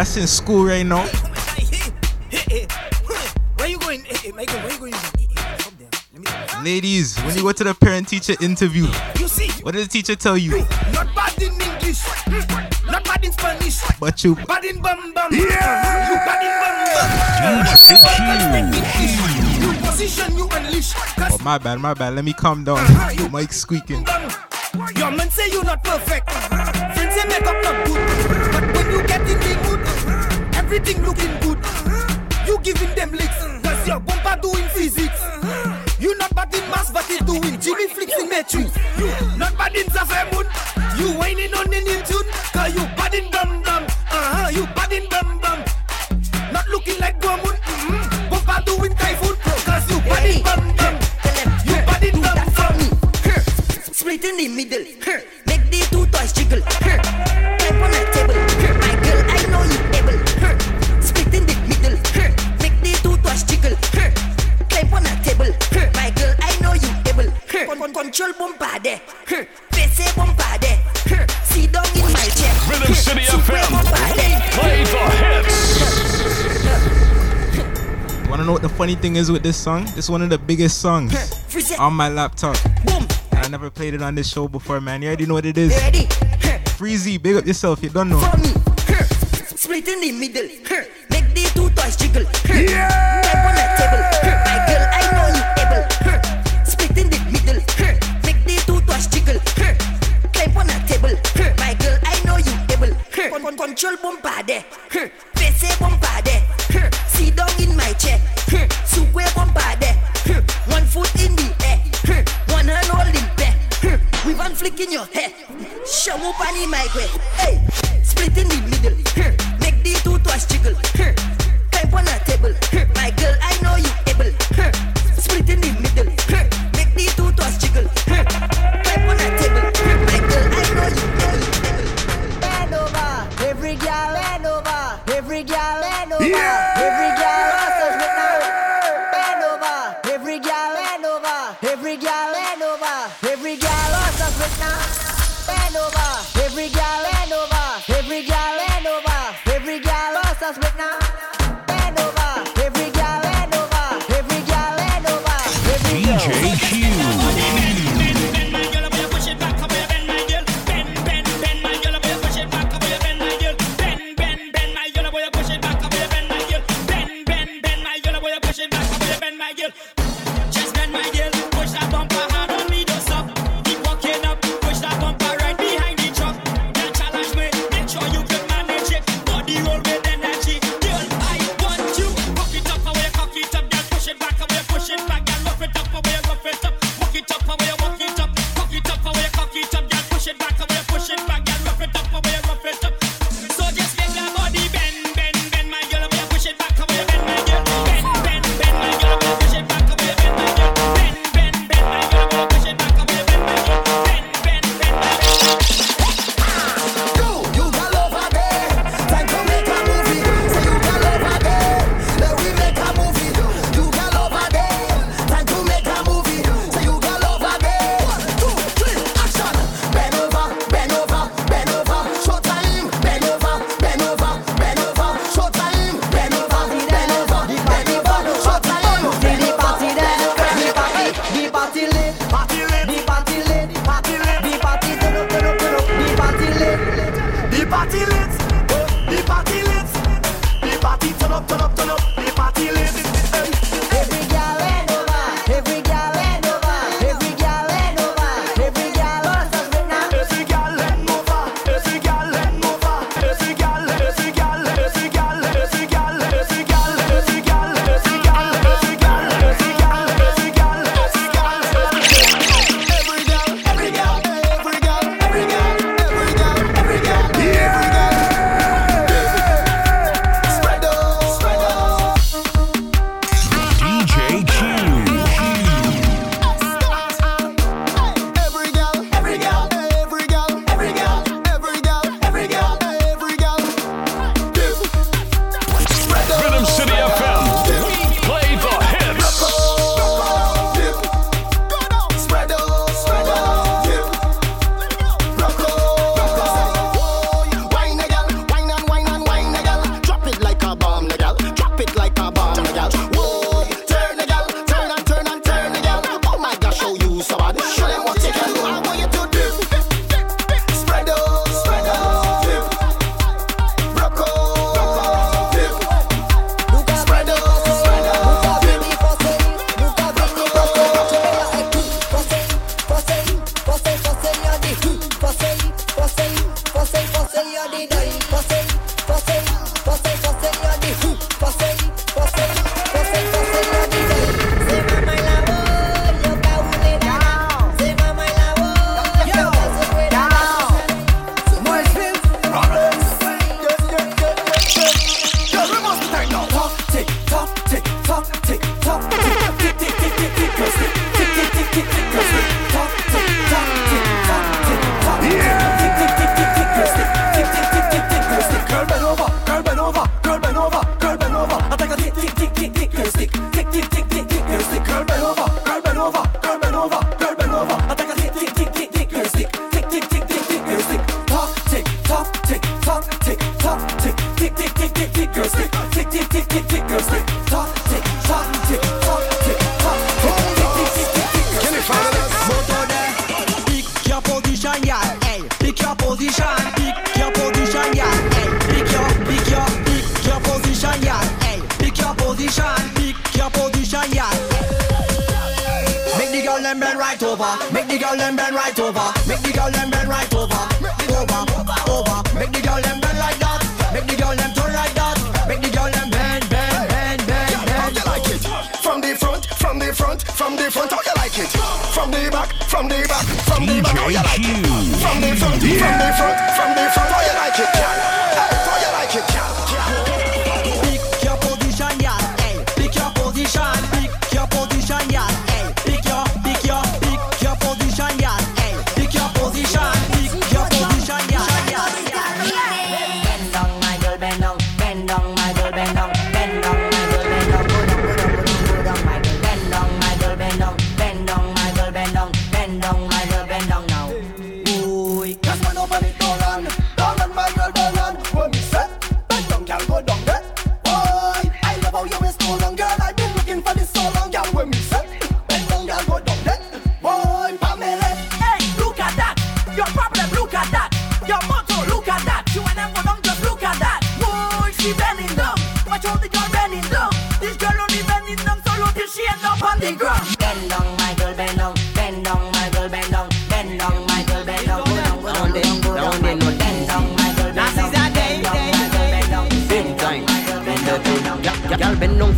Speaker 6: that's in school right now.
Speaker 27: Where you going? Michael, where you going?
Speaker 6: Ladies, when you go to the parent teacher interview, what did the teacher tell you?
Speaker 27: Not bad in English, hmm? not bad in Spanish,
Speaker 6: but you
Speaker 27: bad in bum bum. Yeah! You bad in bum bum. You unleash.
Speaker 6: Oh, my bad, my bad. Let me calm down. Mike squeaking.
Speaker 27: Your man say you're not perfect. Friends say make up not good. But when you get in the everything looking good. You giving them licks, cause your bumper doing physics. You not bad in mass, but you doing Jimmy flicks in matrix. You not bad in Zafemun, you whining on
Speaker 6: any funny thing is with this song, it's one of the biggest songs on my laptop. I never played it on this show before, man. You already know what it is. Freezy, big up yourself. You don't know.
Speaker 28: Split in the middle.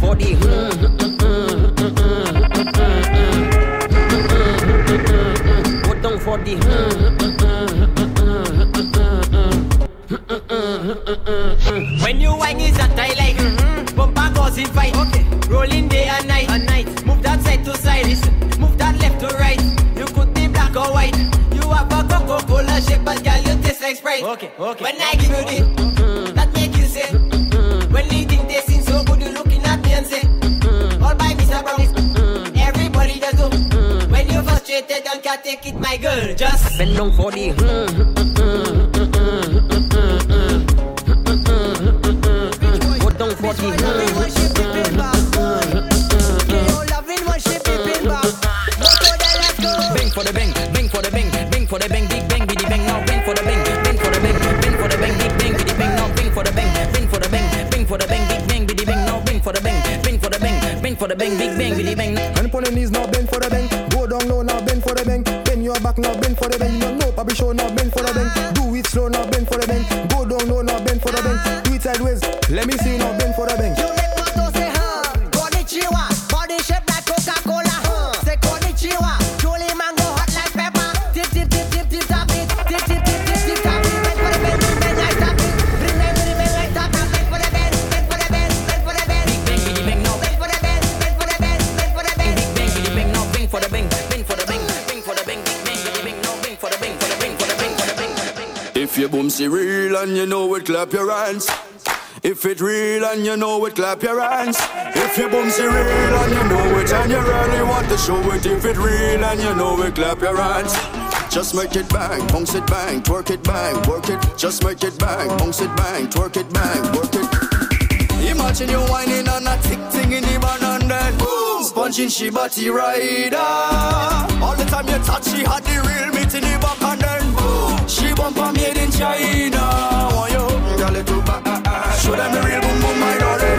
Speaker 8: for
Speaker 27: the Go down
Speaker 29: for the mm, mm, mm,
Speaker 27: When you whine, is a tie like mm-hmm. Bumper goes in fight okay. Rolling day and night. and night Move that side to side Listen. Move that left to right You could be black or white You have a Coca-Cola shape But girl you taste like Sprite okay, okay. When I give you the take it my girl Just
Speaker 29: Bend down for the mm, mm, mm, mm, mm, mm, mm, mm, mm. Go down for the mm, mm, mm, mm, Bang for the bang, bang for the bang, bang for the bang, big bang, biddy bang, now bang for the bang, bang for the bang, bang for the bang, big bang, biddy bang, now bang for the bang, bang for the bang, bang for the bang, big bang, biddy bang, now bang for the bang, bang for the bang, bang for the bang, big bang, biddy bang.
Speaker 18: The bang clubbing for the
Speaker 17: day. Clap your hands. If it real and you know it, clap your hands. If your boomsy real and you know it, and you really want to show it. If it real and you know it, clap your hands. Just make it bang, bounce it bang, twerk it bang, work it. Just make it bang, bounce it bang, twerk it bang, work it. Imagine you whining on a tick ting in the van and then boom, sponging she body rider. All the time you touch, she had the real meat in the back and then boom, she bumper made in China. Want you, Show them the real boom boom, my darling.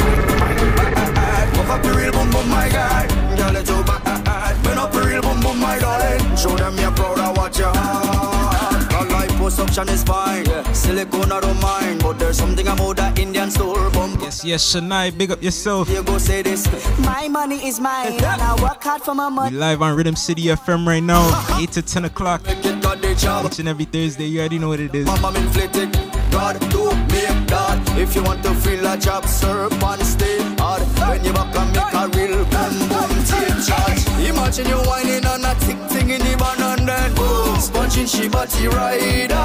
Speaker 17: Puff up the real boom boom, my guy. Girl, it too bad. Burn up the real boom boom, my darling. Show them you're proud of what you have. Girl, liposuction is fine. Silicone I don't mind, but there's something about that Indian store bump.
Speaker 6: Yes, yes, Shania, big up yourself.
Speaker 17: You go say this.
Speaker 30: My money is mine, and I work hard for my
Speaker 6: We
Speaker 30: money.
Speaker 6: live on Rhythm City FM right now, 8 to 10 o'clock. Each and every Thursday, you already know what it is.
Speaker 17: Mama inflated. God do. If you want to feel a job, serve and stay hard. When you back and make a real boom boom take charge. Imagine you whining on a tick ting in the van and then sponging she body rider.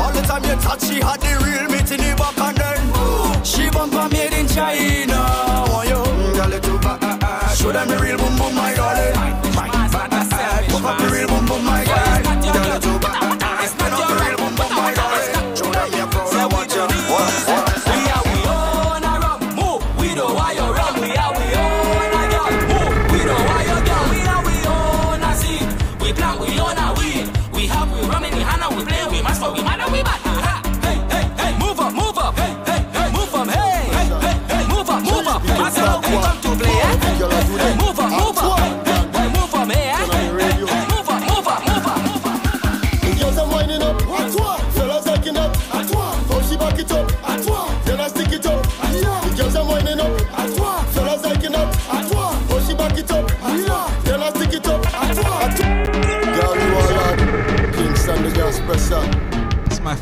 Speaker 17: All the time you touch, she had the real meat in the back and then boom, she bumper made in China. Oh, want you, girl, it too bad. Uh, uh, uh. Show them the real boom boom, my darling. Pop up the real boom boom, my. Girl,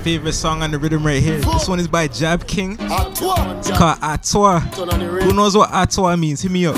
Speaker 6: favorite song on the rhythm right here. This one is by Jab King. It's called Atua. Who knows what Atua means? Hit me up.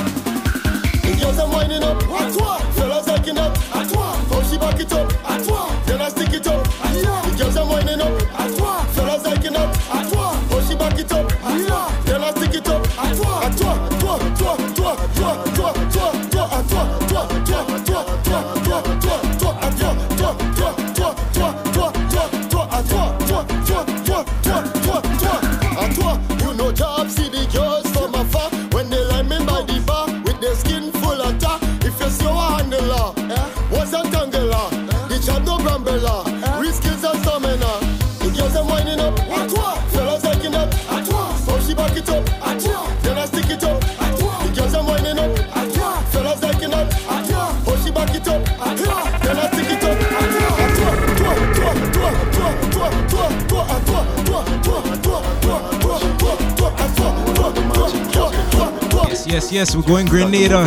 Speaker 6: Yes, yes, we're going Grenada.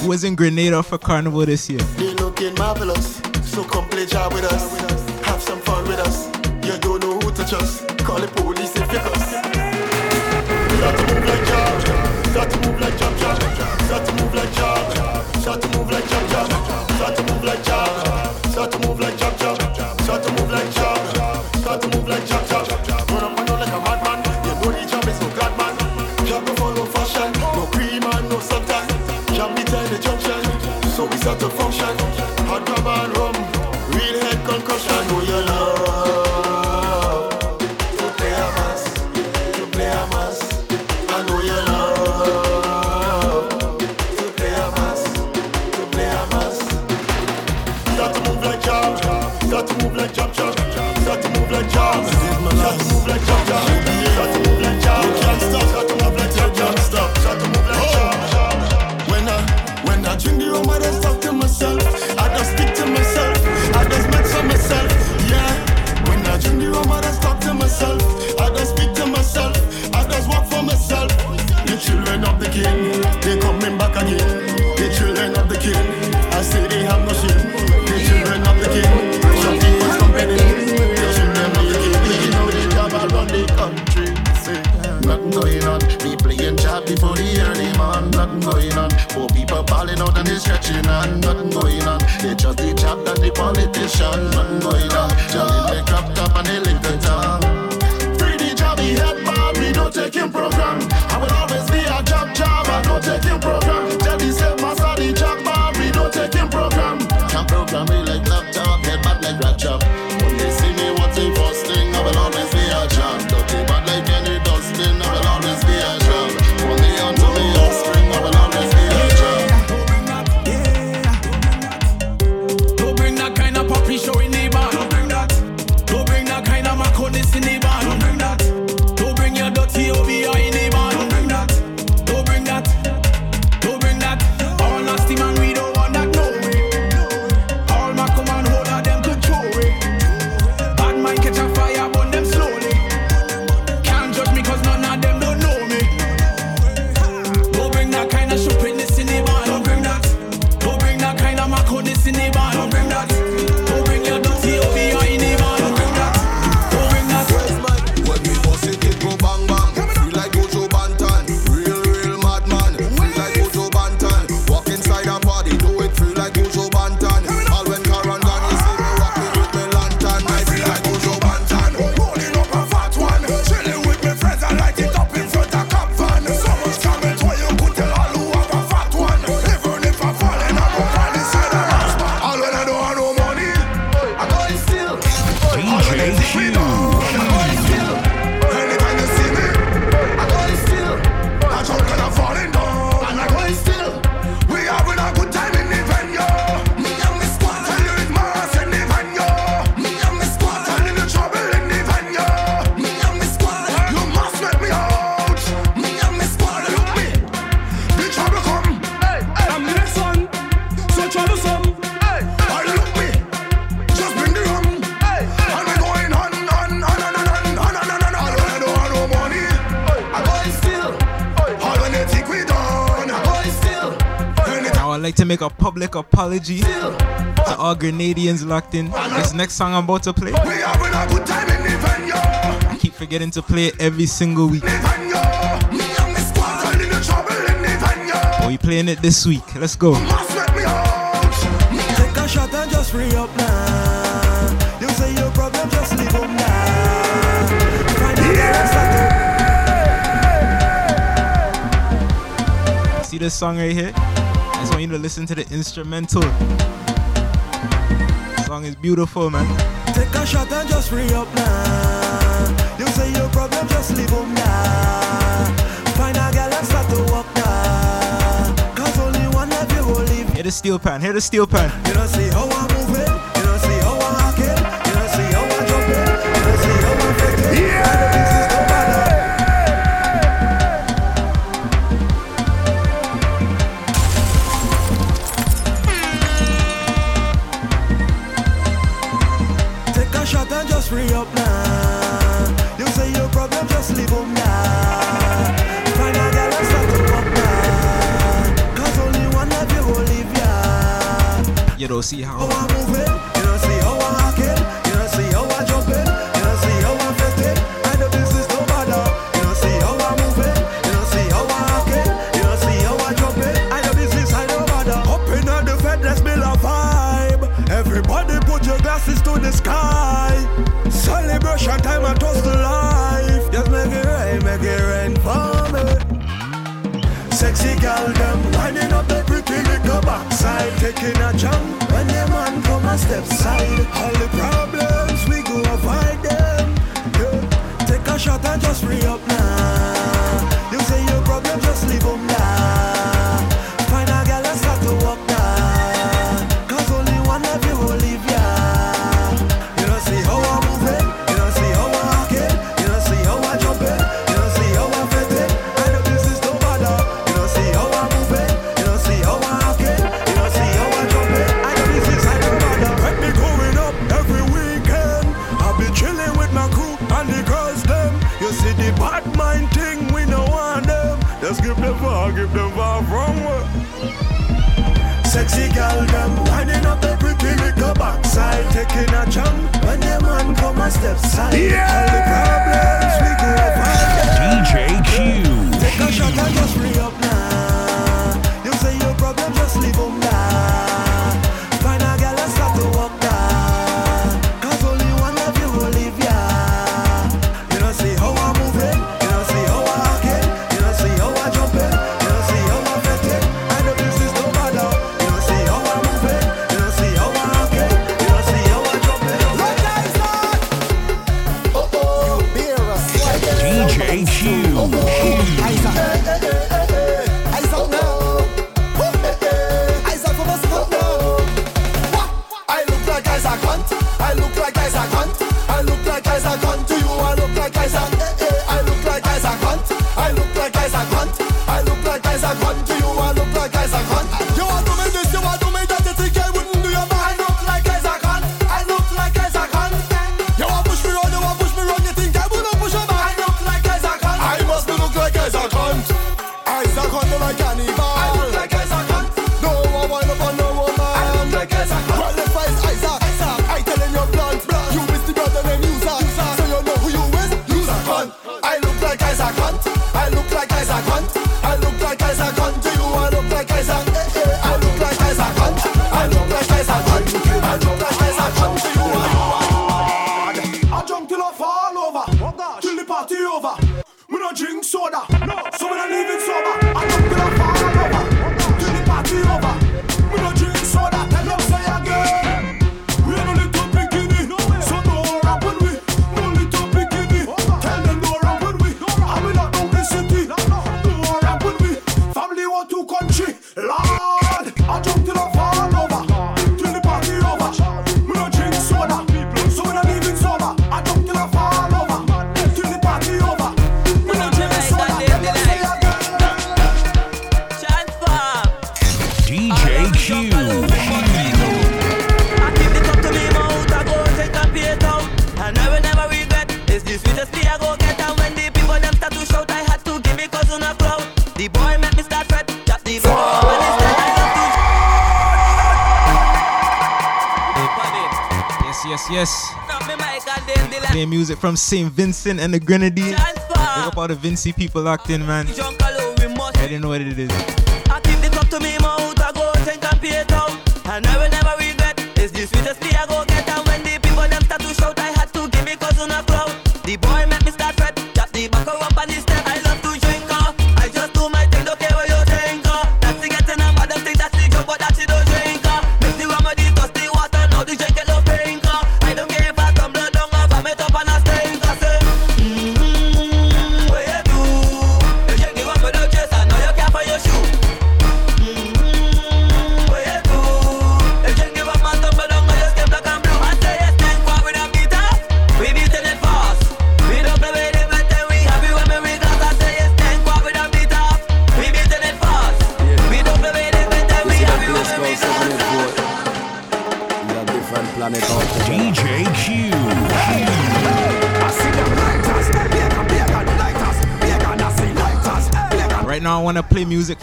Speaker 6: Who was in Grenada for Carnival this year?
Speaker 10: They looking marvelous, so come play jab with us.
Speaker 31: this in the
Speaker 6: barn. make a public apology to all Grenadians locked in. This next song I'm about to play, I keep forgetting to play it every single week. But we playing it this week. Let's go. See this song right here? want you to listen to the instrumental. The song is beautiful, man.
Speaker 18: Take a shot and just free up now. You say your problem, just leave them now. Find a girl and start to walk now. Cause only one you will.
Speaker 6: Hear the steel pan, hear the steel pan.
Speaker 18: You don't see how
Speaker 23: music from St. Vincent and the Grenadines. Big up all the Vincy people locked in, man. I didn't know what it is.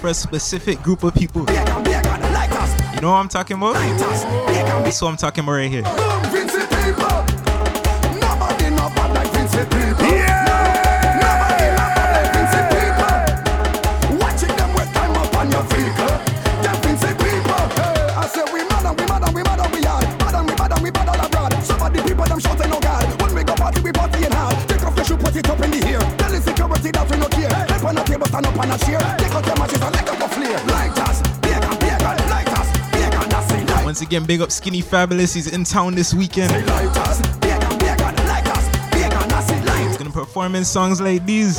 Speaker 6: for
Speaker 23: a specific group of people. You know what I'm talking about? That's what I'm talking about right here. again, big up Skinny Fabulous. He's in town this weekend. He's gonna perform in songs like these.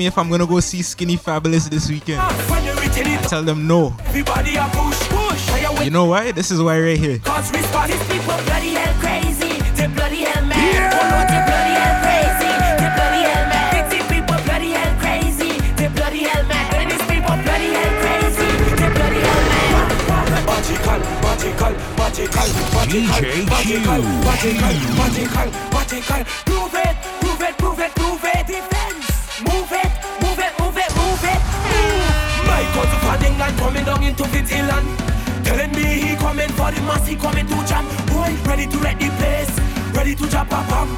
Speaker 13: me
Speaker 23: if I'm gonna go see Skinny Fabulous this weekend. Tell them no. You know why? This is why right here.
Speaker 13: Cause coming down into Fitz Telling me he coming for the mass, he coming to jam. Boy, ready to wreck the place, ready to jump up up.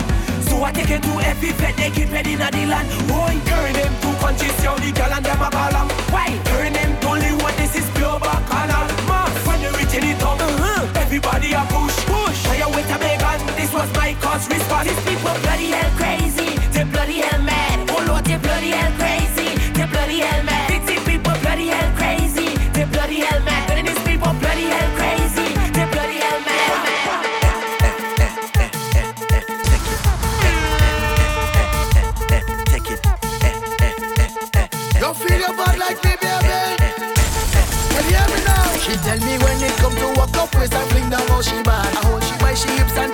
Speaker 13: So I take it to every bed they keep ready in the land. Boy, turn him to conscious, yo, the girl and them a call. Why? Turn him to only what this is pure bacchanal. Man, when you reach in the top, uh-huh. everybody a push. Push. I a wait a big this was my cause response.
Speaker 6: These people
Speaker 32: waist and fling down how she bad. I hold she by she hips and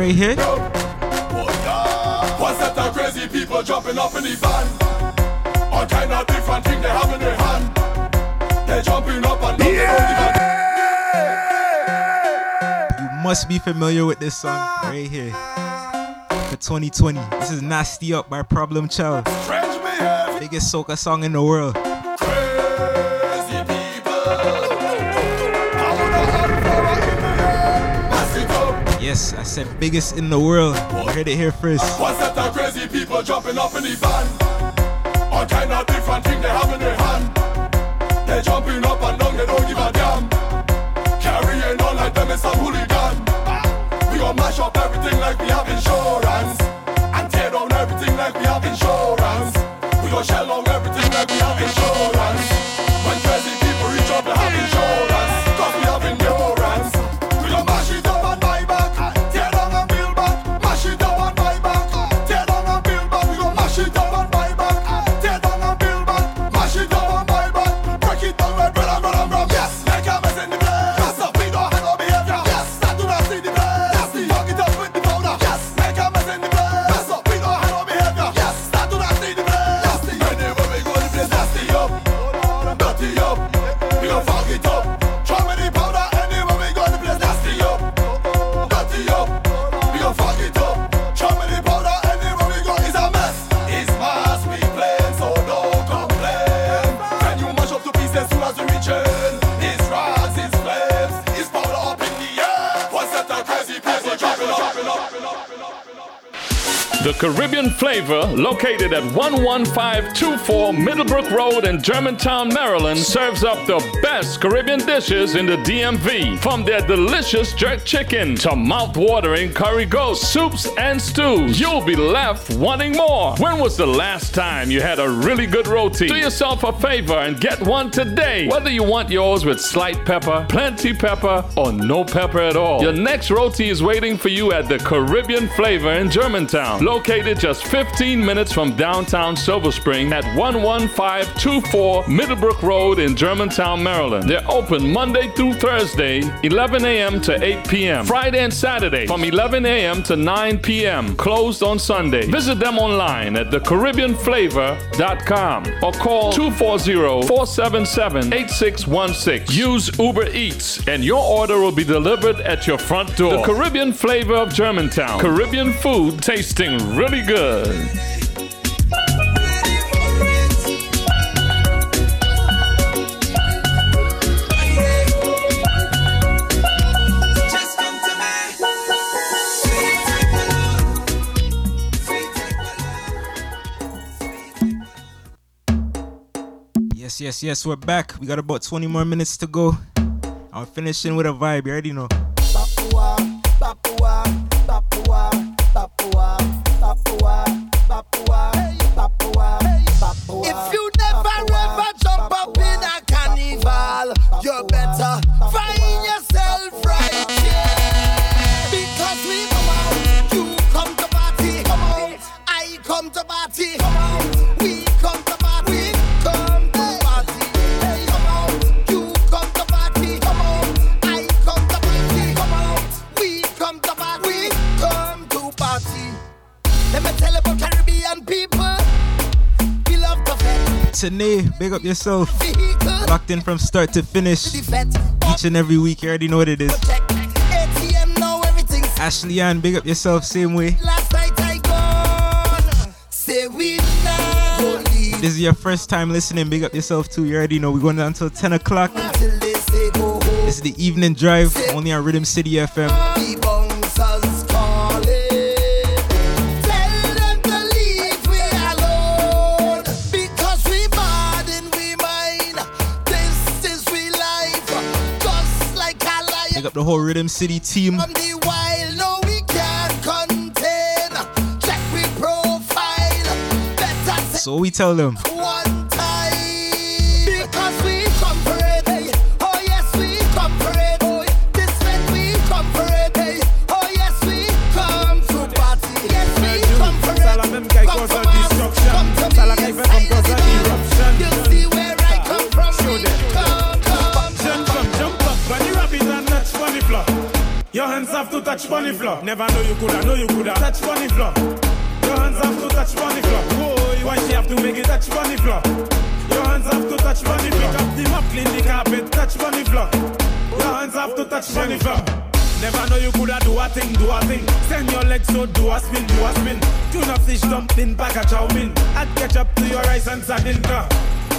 Speaker 33: right
Speaker 6: here.
Speaker 19: Crazy people jumping in the van. All kind of different things they have in their hand. They jumping up and down yeah.
Speaker 6: You must be familiar with this song right here. For 2020, this is Nasty Up by Problem Child. Biggest soca song in the world. Yes, I said biggest in the world. You heard it here first.
Speaker 19: What's that of crazy people jumping up in the van? All kind of different things they have in their hand. They jumping up and down, they don't give a damn. Carrying on like them is some hooligan. We gonna mash up everything like we have insurance.
Speaker 4: Caribbean flavor located at 11524 Middlebrook Road in Germantown, Maryland, serves up the best Caribbean dishes in the DMV. From their delicious jerk chicken to mouth-watering curry goat soups and stews, you'll be left wanting more. When was the last time you had a really good roti? Do yourself a favor and get one today. Whether you want yours with slight pepper, plenty pepper, or no pepper at all, your next roti is waiting for you at the Caribbean Flavor in Germantown, located just 15 minutes from downtown Silver Spring at 11524 Middlebrook Road in Germantown, Maryland. They're open Monday through Thursday, 11 a.m. to 8 p.m. Friday and Saturday from 11 a.m. to 9 p.m. Closed on Sunday. Visit them online at thecaribbeanflavor.com or call 240-477-8616. Use Uber Eats and your order will be delivered at your front door. The Caribbean flavor of Germantown. Caribbean food tasting really good.
Speaker 6: Yes, yes, yes, we're back. We got about 20 more minutes to go. I'm finishing with a vibe, you already know. Big up yourself. Locked in from start to finish. Each and every week, you already know what it is. Ashley Ann, big up yourself, same way. This is your first time listening, big up yourself too. You already know we're going down until 10 o'clock. This is the evening drive, only on Rhythm City FM. Up the whole Rhythm City team.
Speaker 13: From the wild, no, we can't contain. Check we profile. Better
Speaker 6: So we tell them.
Speaker 34: Touch bunny floor. Never know you coulda, know you coulda touch bunny floor. Your hands have to touch bunny floor. Why she have to make it touch bunny floor? Your hands have to touch bunny floor. Pick up the mop, clean the carpet, touch bunny floor. Your hands have to touch bunny floor. Never know you coulda do a thing, do a thing. Send your legs so do a spin, do a spin. Tuna fish dumpling, pack a chow mein. Add ketchup to your rice and sardine car.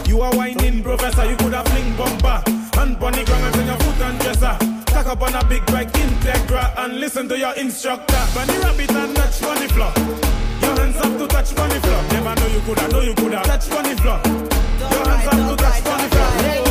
Speaker 34: You are whining, professor, you coulda fling bumper. And bunny ground and your foot and dresser. Stack up on a big bike, Integra, and listen to your instructor. Bunny rabbit and touch bunny floor. Your hands have to touch bunny floor. Never know you coulda, know you coulda touch bunny floor. Your hands have to touch bunny floor.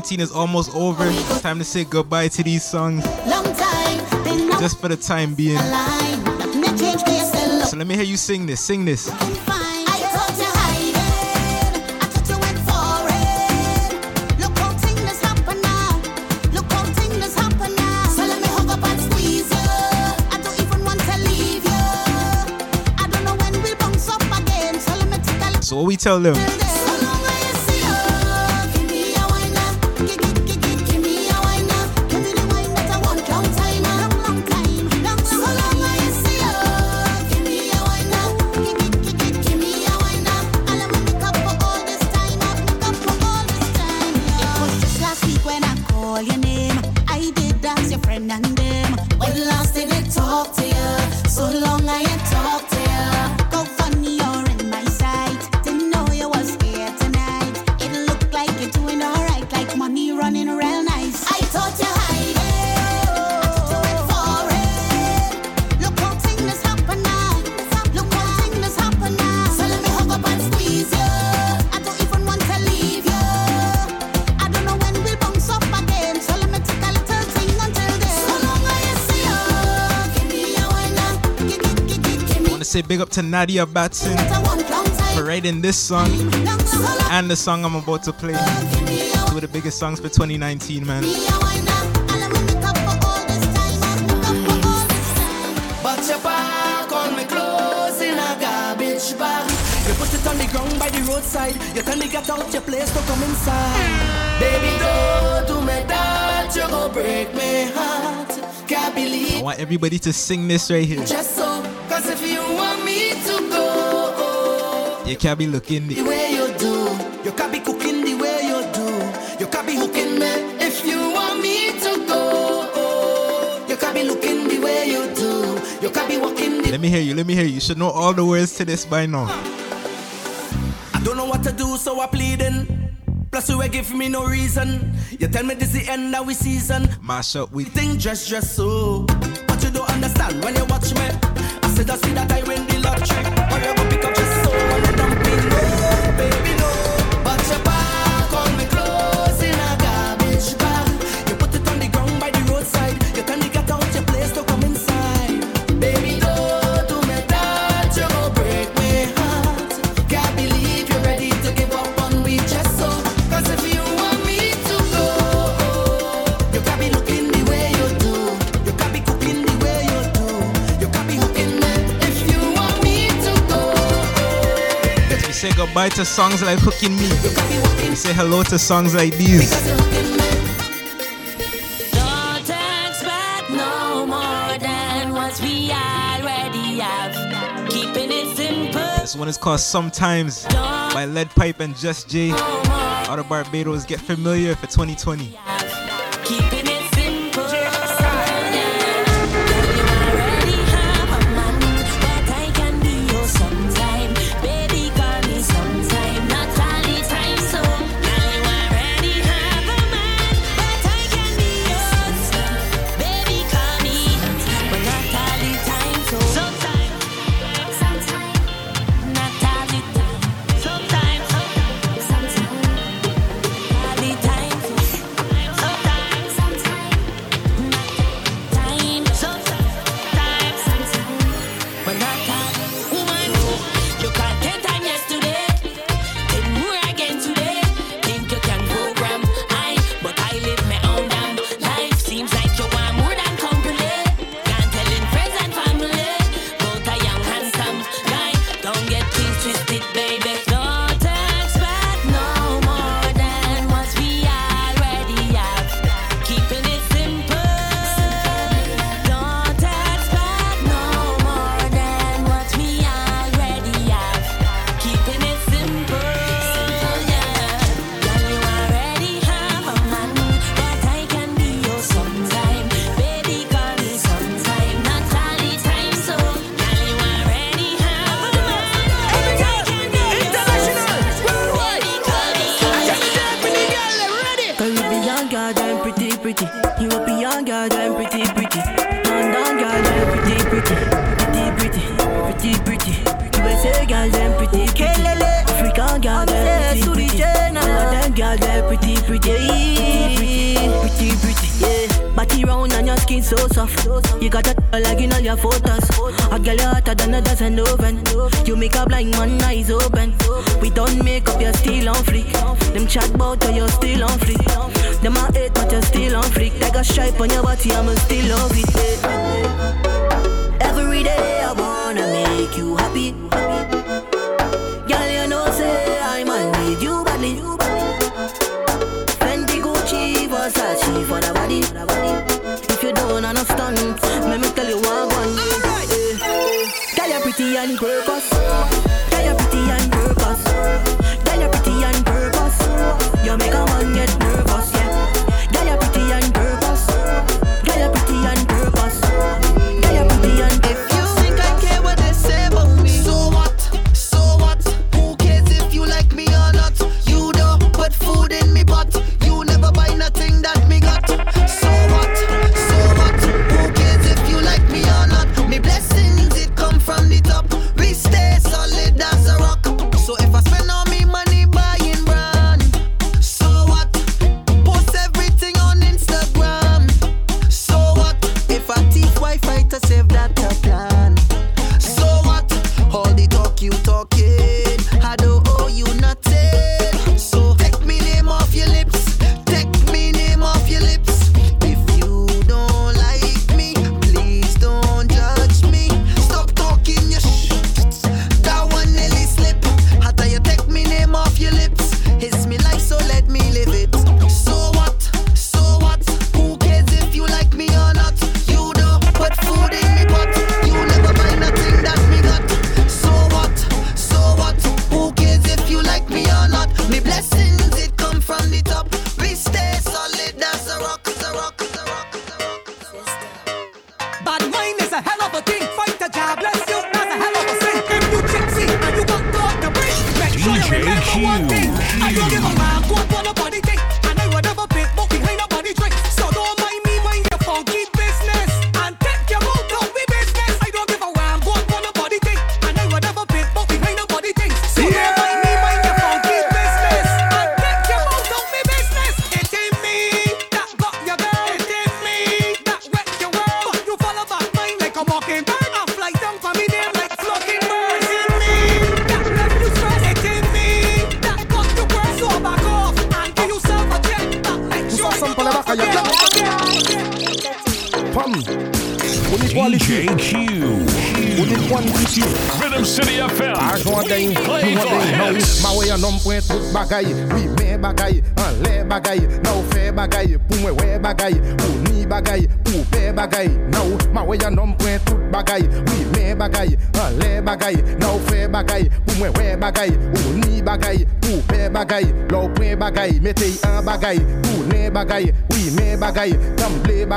Speaker 35: 2019 is almost over. It's time to say goodbye to these songs. Just for the time being. So let me hear you sing this. Sing this. So what we tell them? Big up to Nadia Batson for writing this song and the song I'm about to play. Two of the biggest songs for 2019, man.
Speaker 13: But your back on me clothes in a garbage bag. You put it on the ground by the roadside. You tell me get out your place to come inside. Baby, don't do me that. You break my heart. Can't believe.
Speaker 35: I want everybody to sing this right here.
Speaker 13: Just you
Speaker 35: can't be looking
Speaker 13: the way you do. You can't be cooking the way you do. You can't be hooking me if you want me to go. You can't be looking the way you do. You can't be walking the
Speaker 35: Let me hear you, let me hear you. You should know all the words to this by now.
Speaker 13: I don't know what to do, so I pleading. Plus you ain't give me no reason. You tell me this the end of we season.
Speaker 35: Mash up we
Speaker 13: think dress dress so. To
Speaker 35: songs like Hooking Me. Say hello to songs like these.
Speaker 36: Don't expect no more than what we already have. Keeping it simple.
Speaker 35: This one is called Sometimes by Lead Pipe and Just J. Out of Barbados. Get familiar for 2020.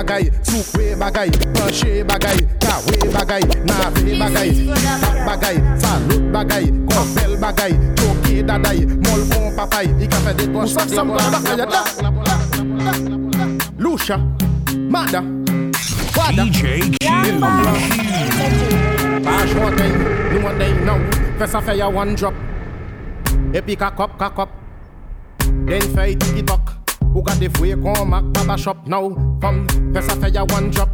Speaker 37: bagay, soufwe bagay, panche bagay, kawe bagay, nave bagay, kat bagay, salot bagay, konfel bagay, choke daday, mol bon papay, i ka fe dekonj, dekonj, dekonj, Lusha, Mada, Wada,
Speaker 3: DJ
Speaker 37: Q, Paj wote, nou wote nou, fe sa fe ya one drop, epi kakop, kakop, den fe itikitok, ou ka defwe kon mak, mash up now. From press a fire one drop.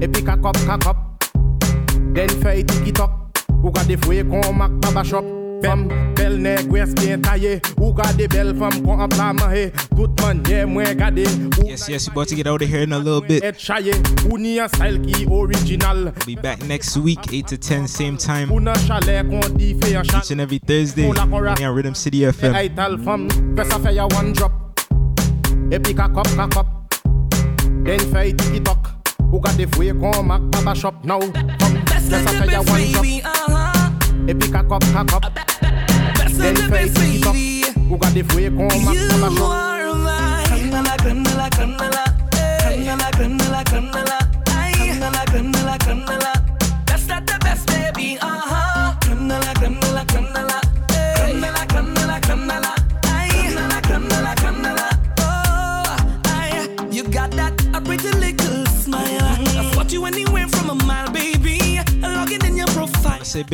Speaker 37: E pick a cup, cock up. Then fey tiki tok. Ou gade fwe kon mak baba shop. Fem, bel neg wes bien taye. Ou gade bel fem kon an pla mahe. Tout man ye mwen gade.
Speaker 6: Yes, yes, you about to get out of here in a little bit.
Speaker 37: Ou ni a style ki original.
Speaker 6: We'll be back next week, 8 to 10, same time.
Speaker 37: Ou nan chale kon di fey an chale.
Speaker 6: Each and every Thursday, on Rhythm City FM.
Speaker 37: Fem, press a fire one drop et puis cop, cop. Then fight TikTok. got the way qu'on mac papa shop now.
Speaker 33: Uh-huh. That's the difference, baby, uh-huh. Et puis cop, cop. That's the difference, baby. Got the way qu'on mac papa shop. You are mine. Candela,
Speaker 6: candela, candela.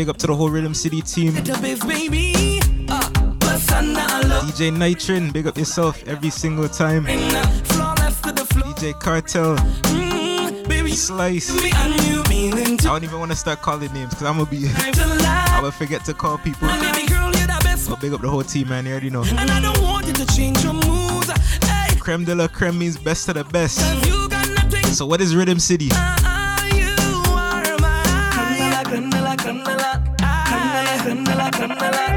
Speaker 6: Big up to the whole Rhythm City team. DJ Nitrin, big up yourself every single time. DJ Cartel. Slice. I don't even want to start calling names because I'm gonna be. I will forget to call people. But big up the whole team, man. You already know.
Speaker 13: And I don't want you to change your moves.
Speaker 6: Creme de la creme means best of the best. So what is Rhythm City?
Speaker 38: me
Speaker 39: like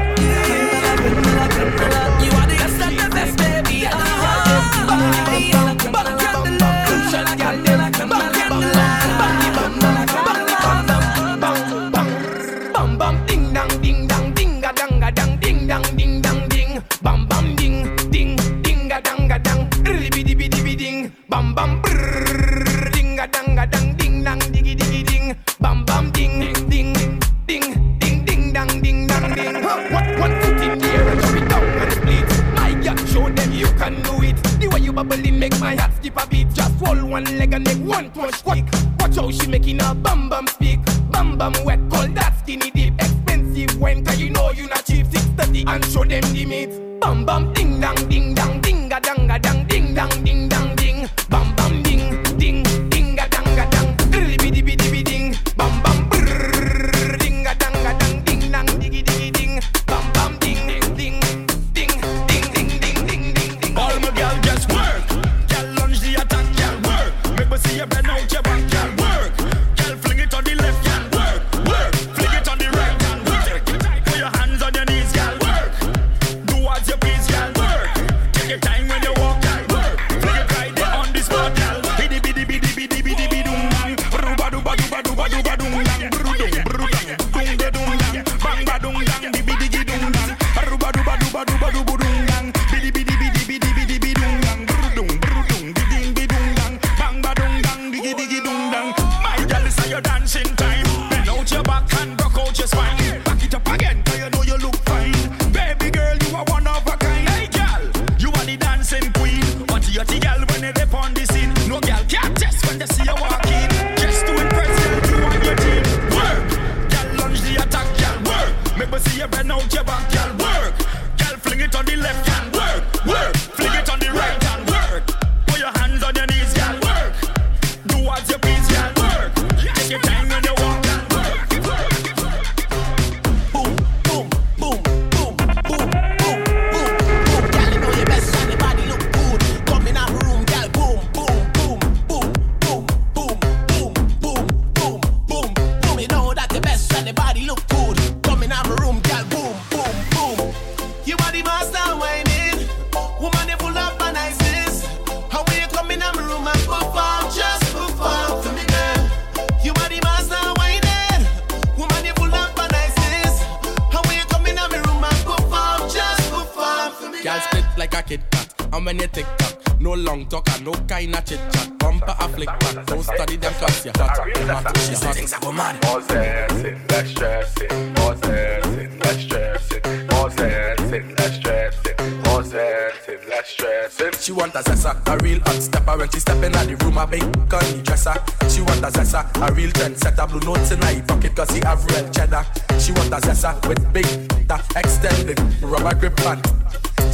Speaker 39: split like a Kit Kat, and when you tick tock, no long talk and no kind of chit chat. Bumper a flick back, don't study them cause you're hot. You're hot, you're hot. Things are go mad.
Speaker 38: More dancing, less stressing. More dancing, less stressing. More dancing, less stressing. More dancing, less stressing.
Speaker 39: She want a zessa, a real hot stepper When she step in the room, a big gunny dresser She want a zessa, a real trendsetter Blue notes in her pocket cause she have real cheddar She want a zessa with big, the extended rubber grip band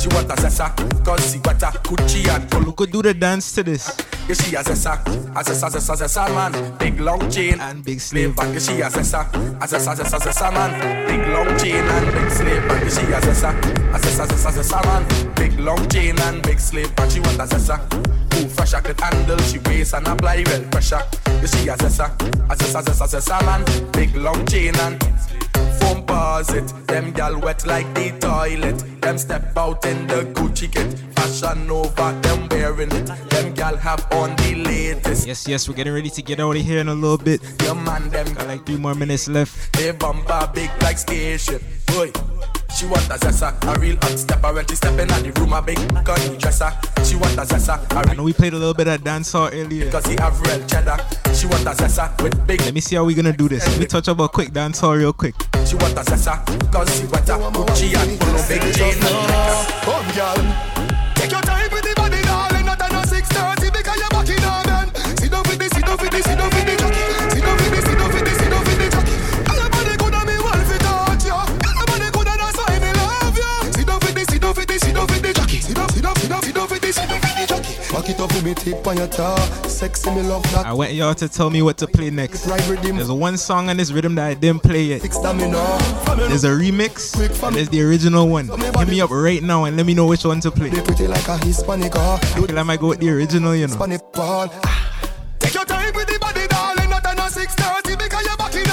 Speaker 39: She want a zessa. Cause she got a Gucci and
Speaker 6: Who could do the dance to this?
Speaker 39: Yeah, she a zessa, a zessa, zessa, zessa man. Big long chain
Speaker 6: and big
Speaker 39: slave back Yeah, she a zessa, a zessa, zessa, zessa man. Big long chain and big slave back Yeah, she a zessa, a zessa, zessa, zessa man. Big long chain and big slave back She want a zessa. Who fresh I could handle. She waist and apply well pressure. Yeah, she a zessa, a zessa, zessa, zessa man. Big long chain and foam pause it. Them gal wet like the toilet. Them step out in the Gucci kit. Fashion over, them wearing it. Them gal have on the latest.
Speaker 6: Yes, yes, we're getting ready to get out of here in a little bit.
Speaker 39: Your man, them
Speaker 6: got like three more minutes left.
Speaker 39: They bumper big like spaceship. Boy. She want a zessa, a real hot stepper when she step in the room, a big gunny dresser. She want a zessa, a
Speaker 6: I know we played a little bit of dancehall earlier.
Speaker 39: Cause he have real cheddar. She want a zessa with big.
Speaker 6: Let me see how we gonna do this. Let me touch up a quick dancehall real quick.
Speaker 39: She want a zessa, cause she want a Gucci and full of big chain and necklace.
Speaker 23: Come, girl. Take your time with the body, darling. Not than a 6:30 because you're back in
Speaker 6: I want y'all to tell me what to play next. There's one song on this rhythm that I didn't play yet. There's a remix and there's the original one. Hit me up right now and let me know which one to play.
Speaker 23: Pretty like a Hispanic uh.
Speaker 6: I feel I might go with the original, you know.
Speaker 23: Take your time with the body, darling. Not on 6:30 because you're back in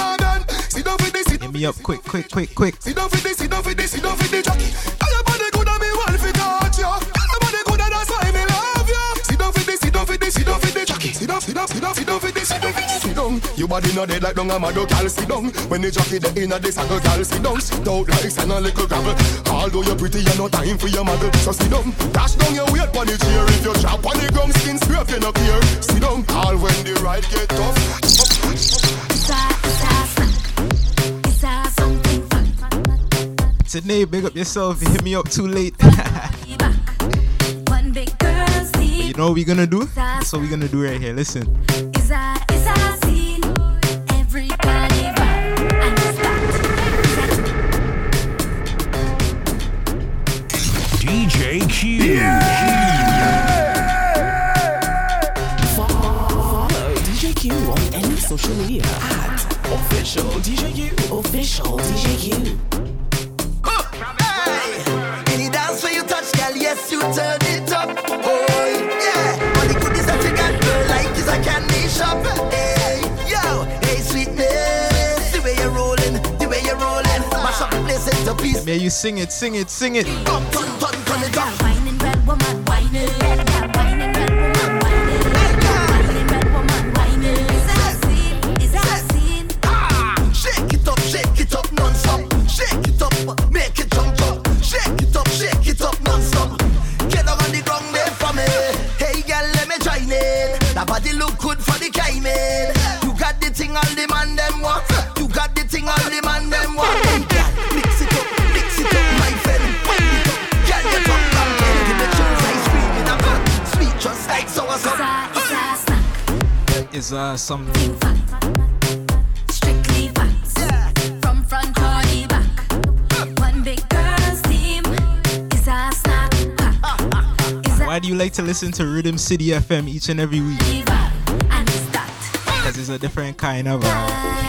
Speaker 23: Sit down with this,
Speaker 6: Hit me up quick, quick, quick, quick.
Speaker 23: Down with this, sit down with this, sit down the jockey. Sit down, sit down, sit down, sit down with this, sit down with this. Sit down. Your body not dead like dung a mad gal. Sit down. When the jockey the inna the saddle, gal. Sit down. Sit out like sand a little gravel. Although you're pretty, you no time for your model. So sit down. Dash down your weight on the chair. If you drop on the ground, skin scrape, you no care. Sit down. All when the ride get tough.
Speaker 6: Today, big up yourself. You hit me up too late. But you know what we're gonna do? That's what we're gonna do right here. Listen.
Speaker 3: DJ Q.
Speaker 40: Follow DJ Q on any social media at official DJ Q. Official DJ Q.
Speaker 5: Any dance where you touch, girl, yes, you turn it a shop. Hey, yo, hey, sweetness. The way you're rolling, the way you're rolling. Mash up the place into pieces.
Speaker 6: May you sing it, sing it, sing it.
Speaker 5: Come, turn, turn, turn it up. Shake
Speaker 6: Is uh something.
Speaker 41: From front or the back. One big girl's team is a snack pack.
Speaker 6: Why do you like to listen to Rhythm City FM each and every week? Because it's a different kind of vibe.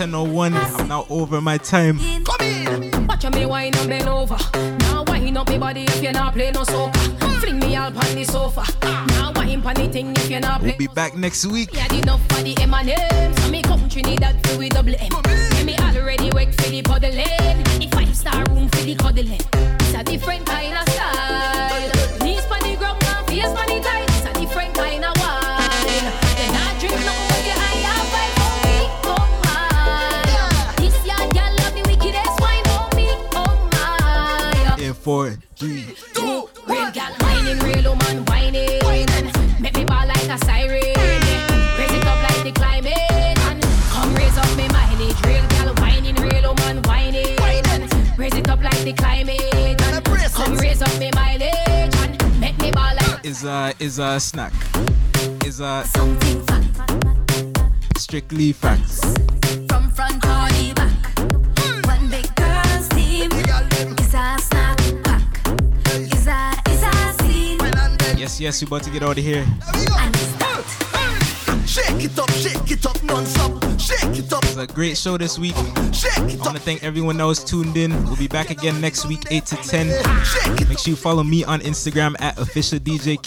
Speaker 6: 10.01. I'm now over my time.
Speaker 42: Watch me wine and over. Now wine up me body if you not play no soca. Fling me on the sofa. Now wine pon the thing if you not play.
Speaker 6: We'll be back next week.
Speaker 42: Enough for the M&M. So me come Trinidad for we double M. Yeah, me already wait for the puddling. Five star room for the cuddling.
Speaker 6: Is a is a snack. Is a strictly facts.
Speaker 41: From front or the back. One big girl's team is a snack pack. Is a is a scene.
Speaker 6: Yes, yes, we about to get out of here.
Speaker 5: Shake it up, shake it up non-stop. Shake it up.
Speaker 6: It's a great show this week. shake I want to thank everyone that was tuned in. We'll be back again next week, 8 to 10. Make sure you follow me on Instagram at official DJ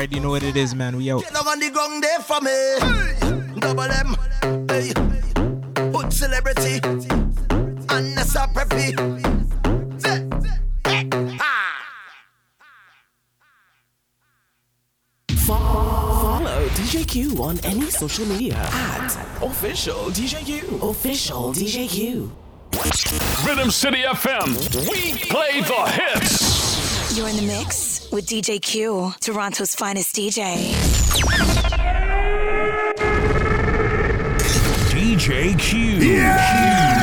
Speaker 6: already know what it is, man. We out.
Speaker 5: Get down on the ground there for me. Double M. Hey, hood celebrity. And a preppy.
Speaker 40: Fo- Follow DJ Q on any social media at official DJQ. Official DJQ. Q.
Speaker 4: Rhythm City FM. We play the hits.
Speaker 36: You're in the mix with DJ Q, Toronto's finest DJ.
Speaker 3: DJ Q.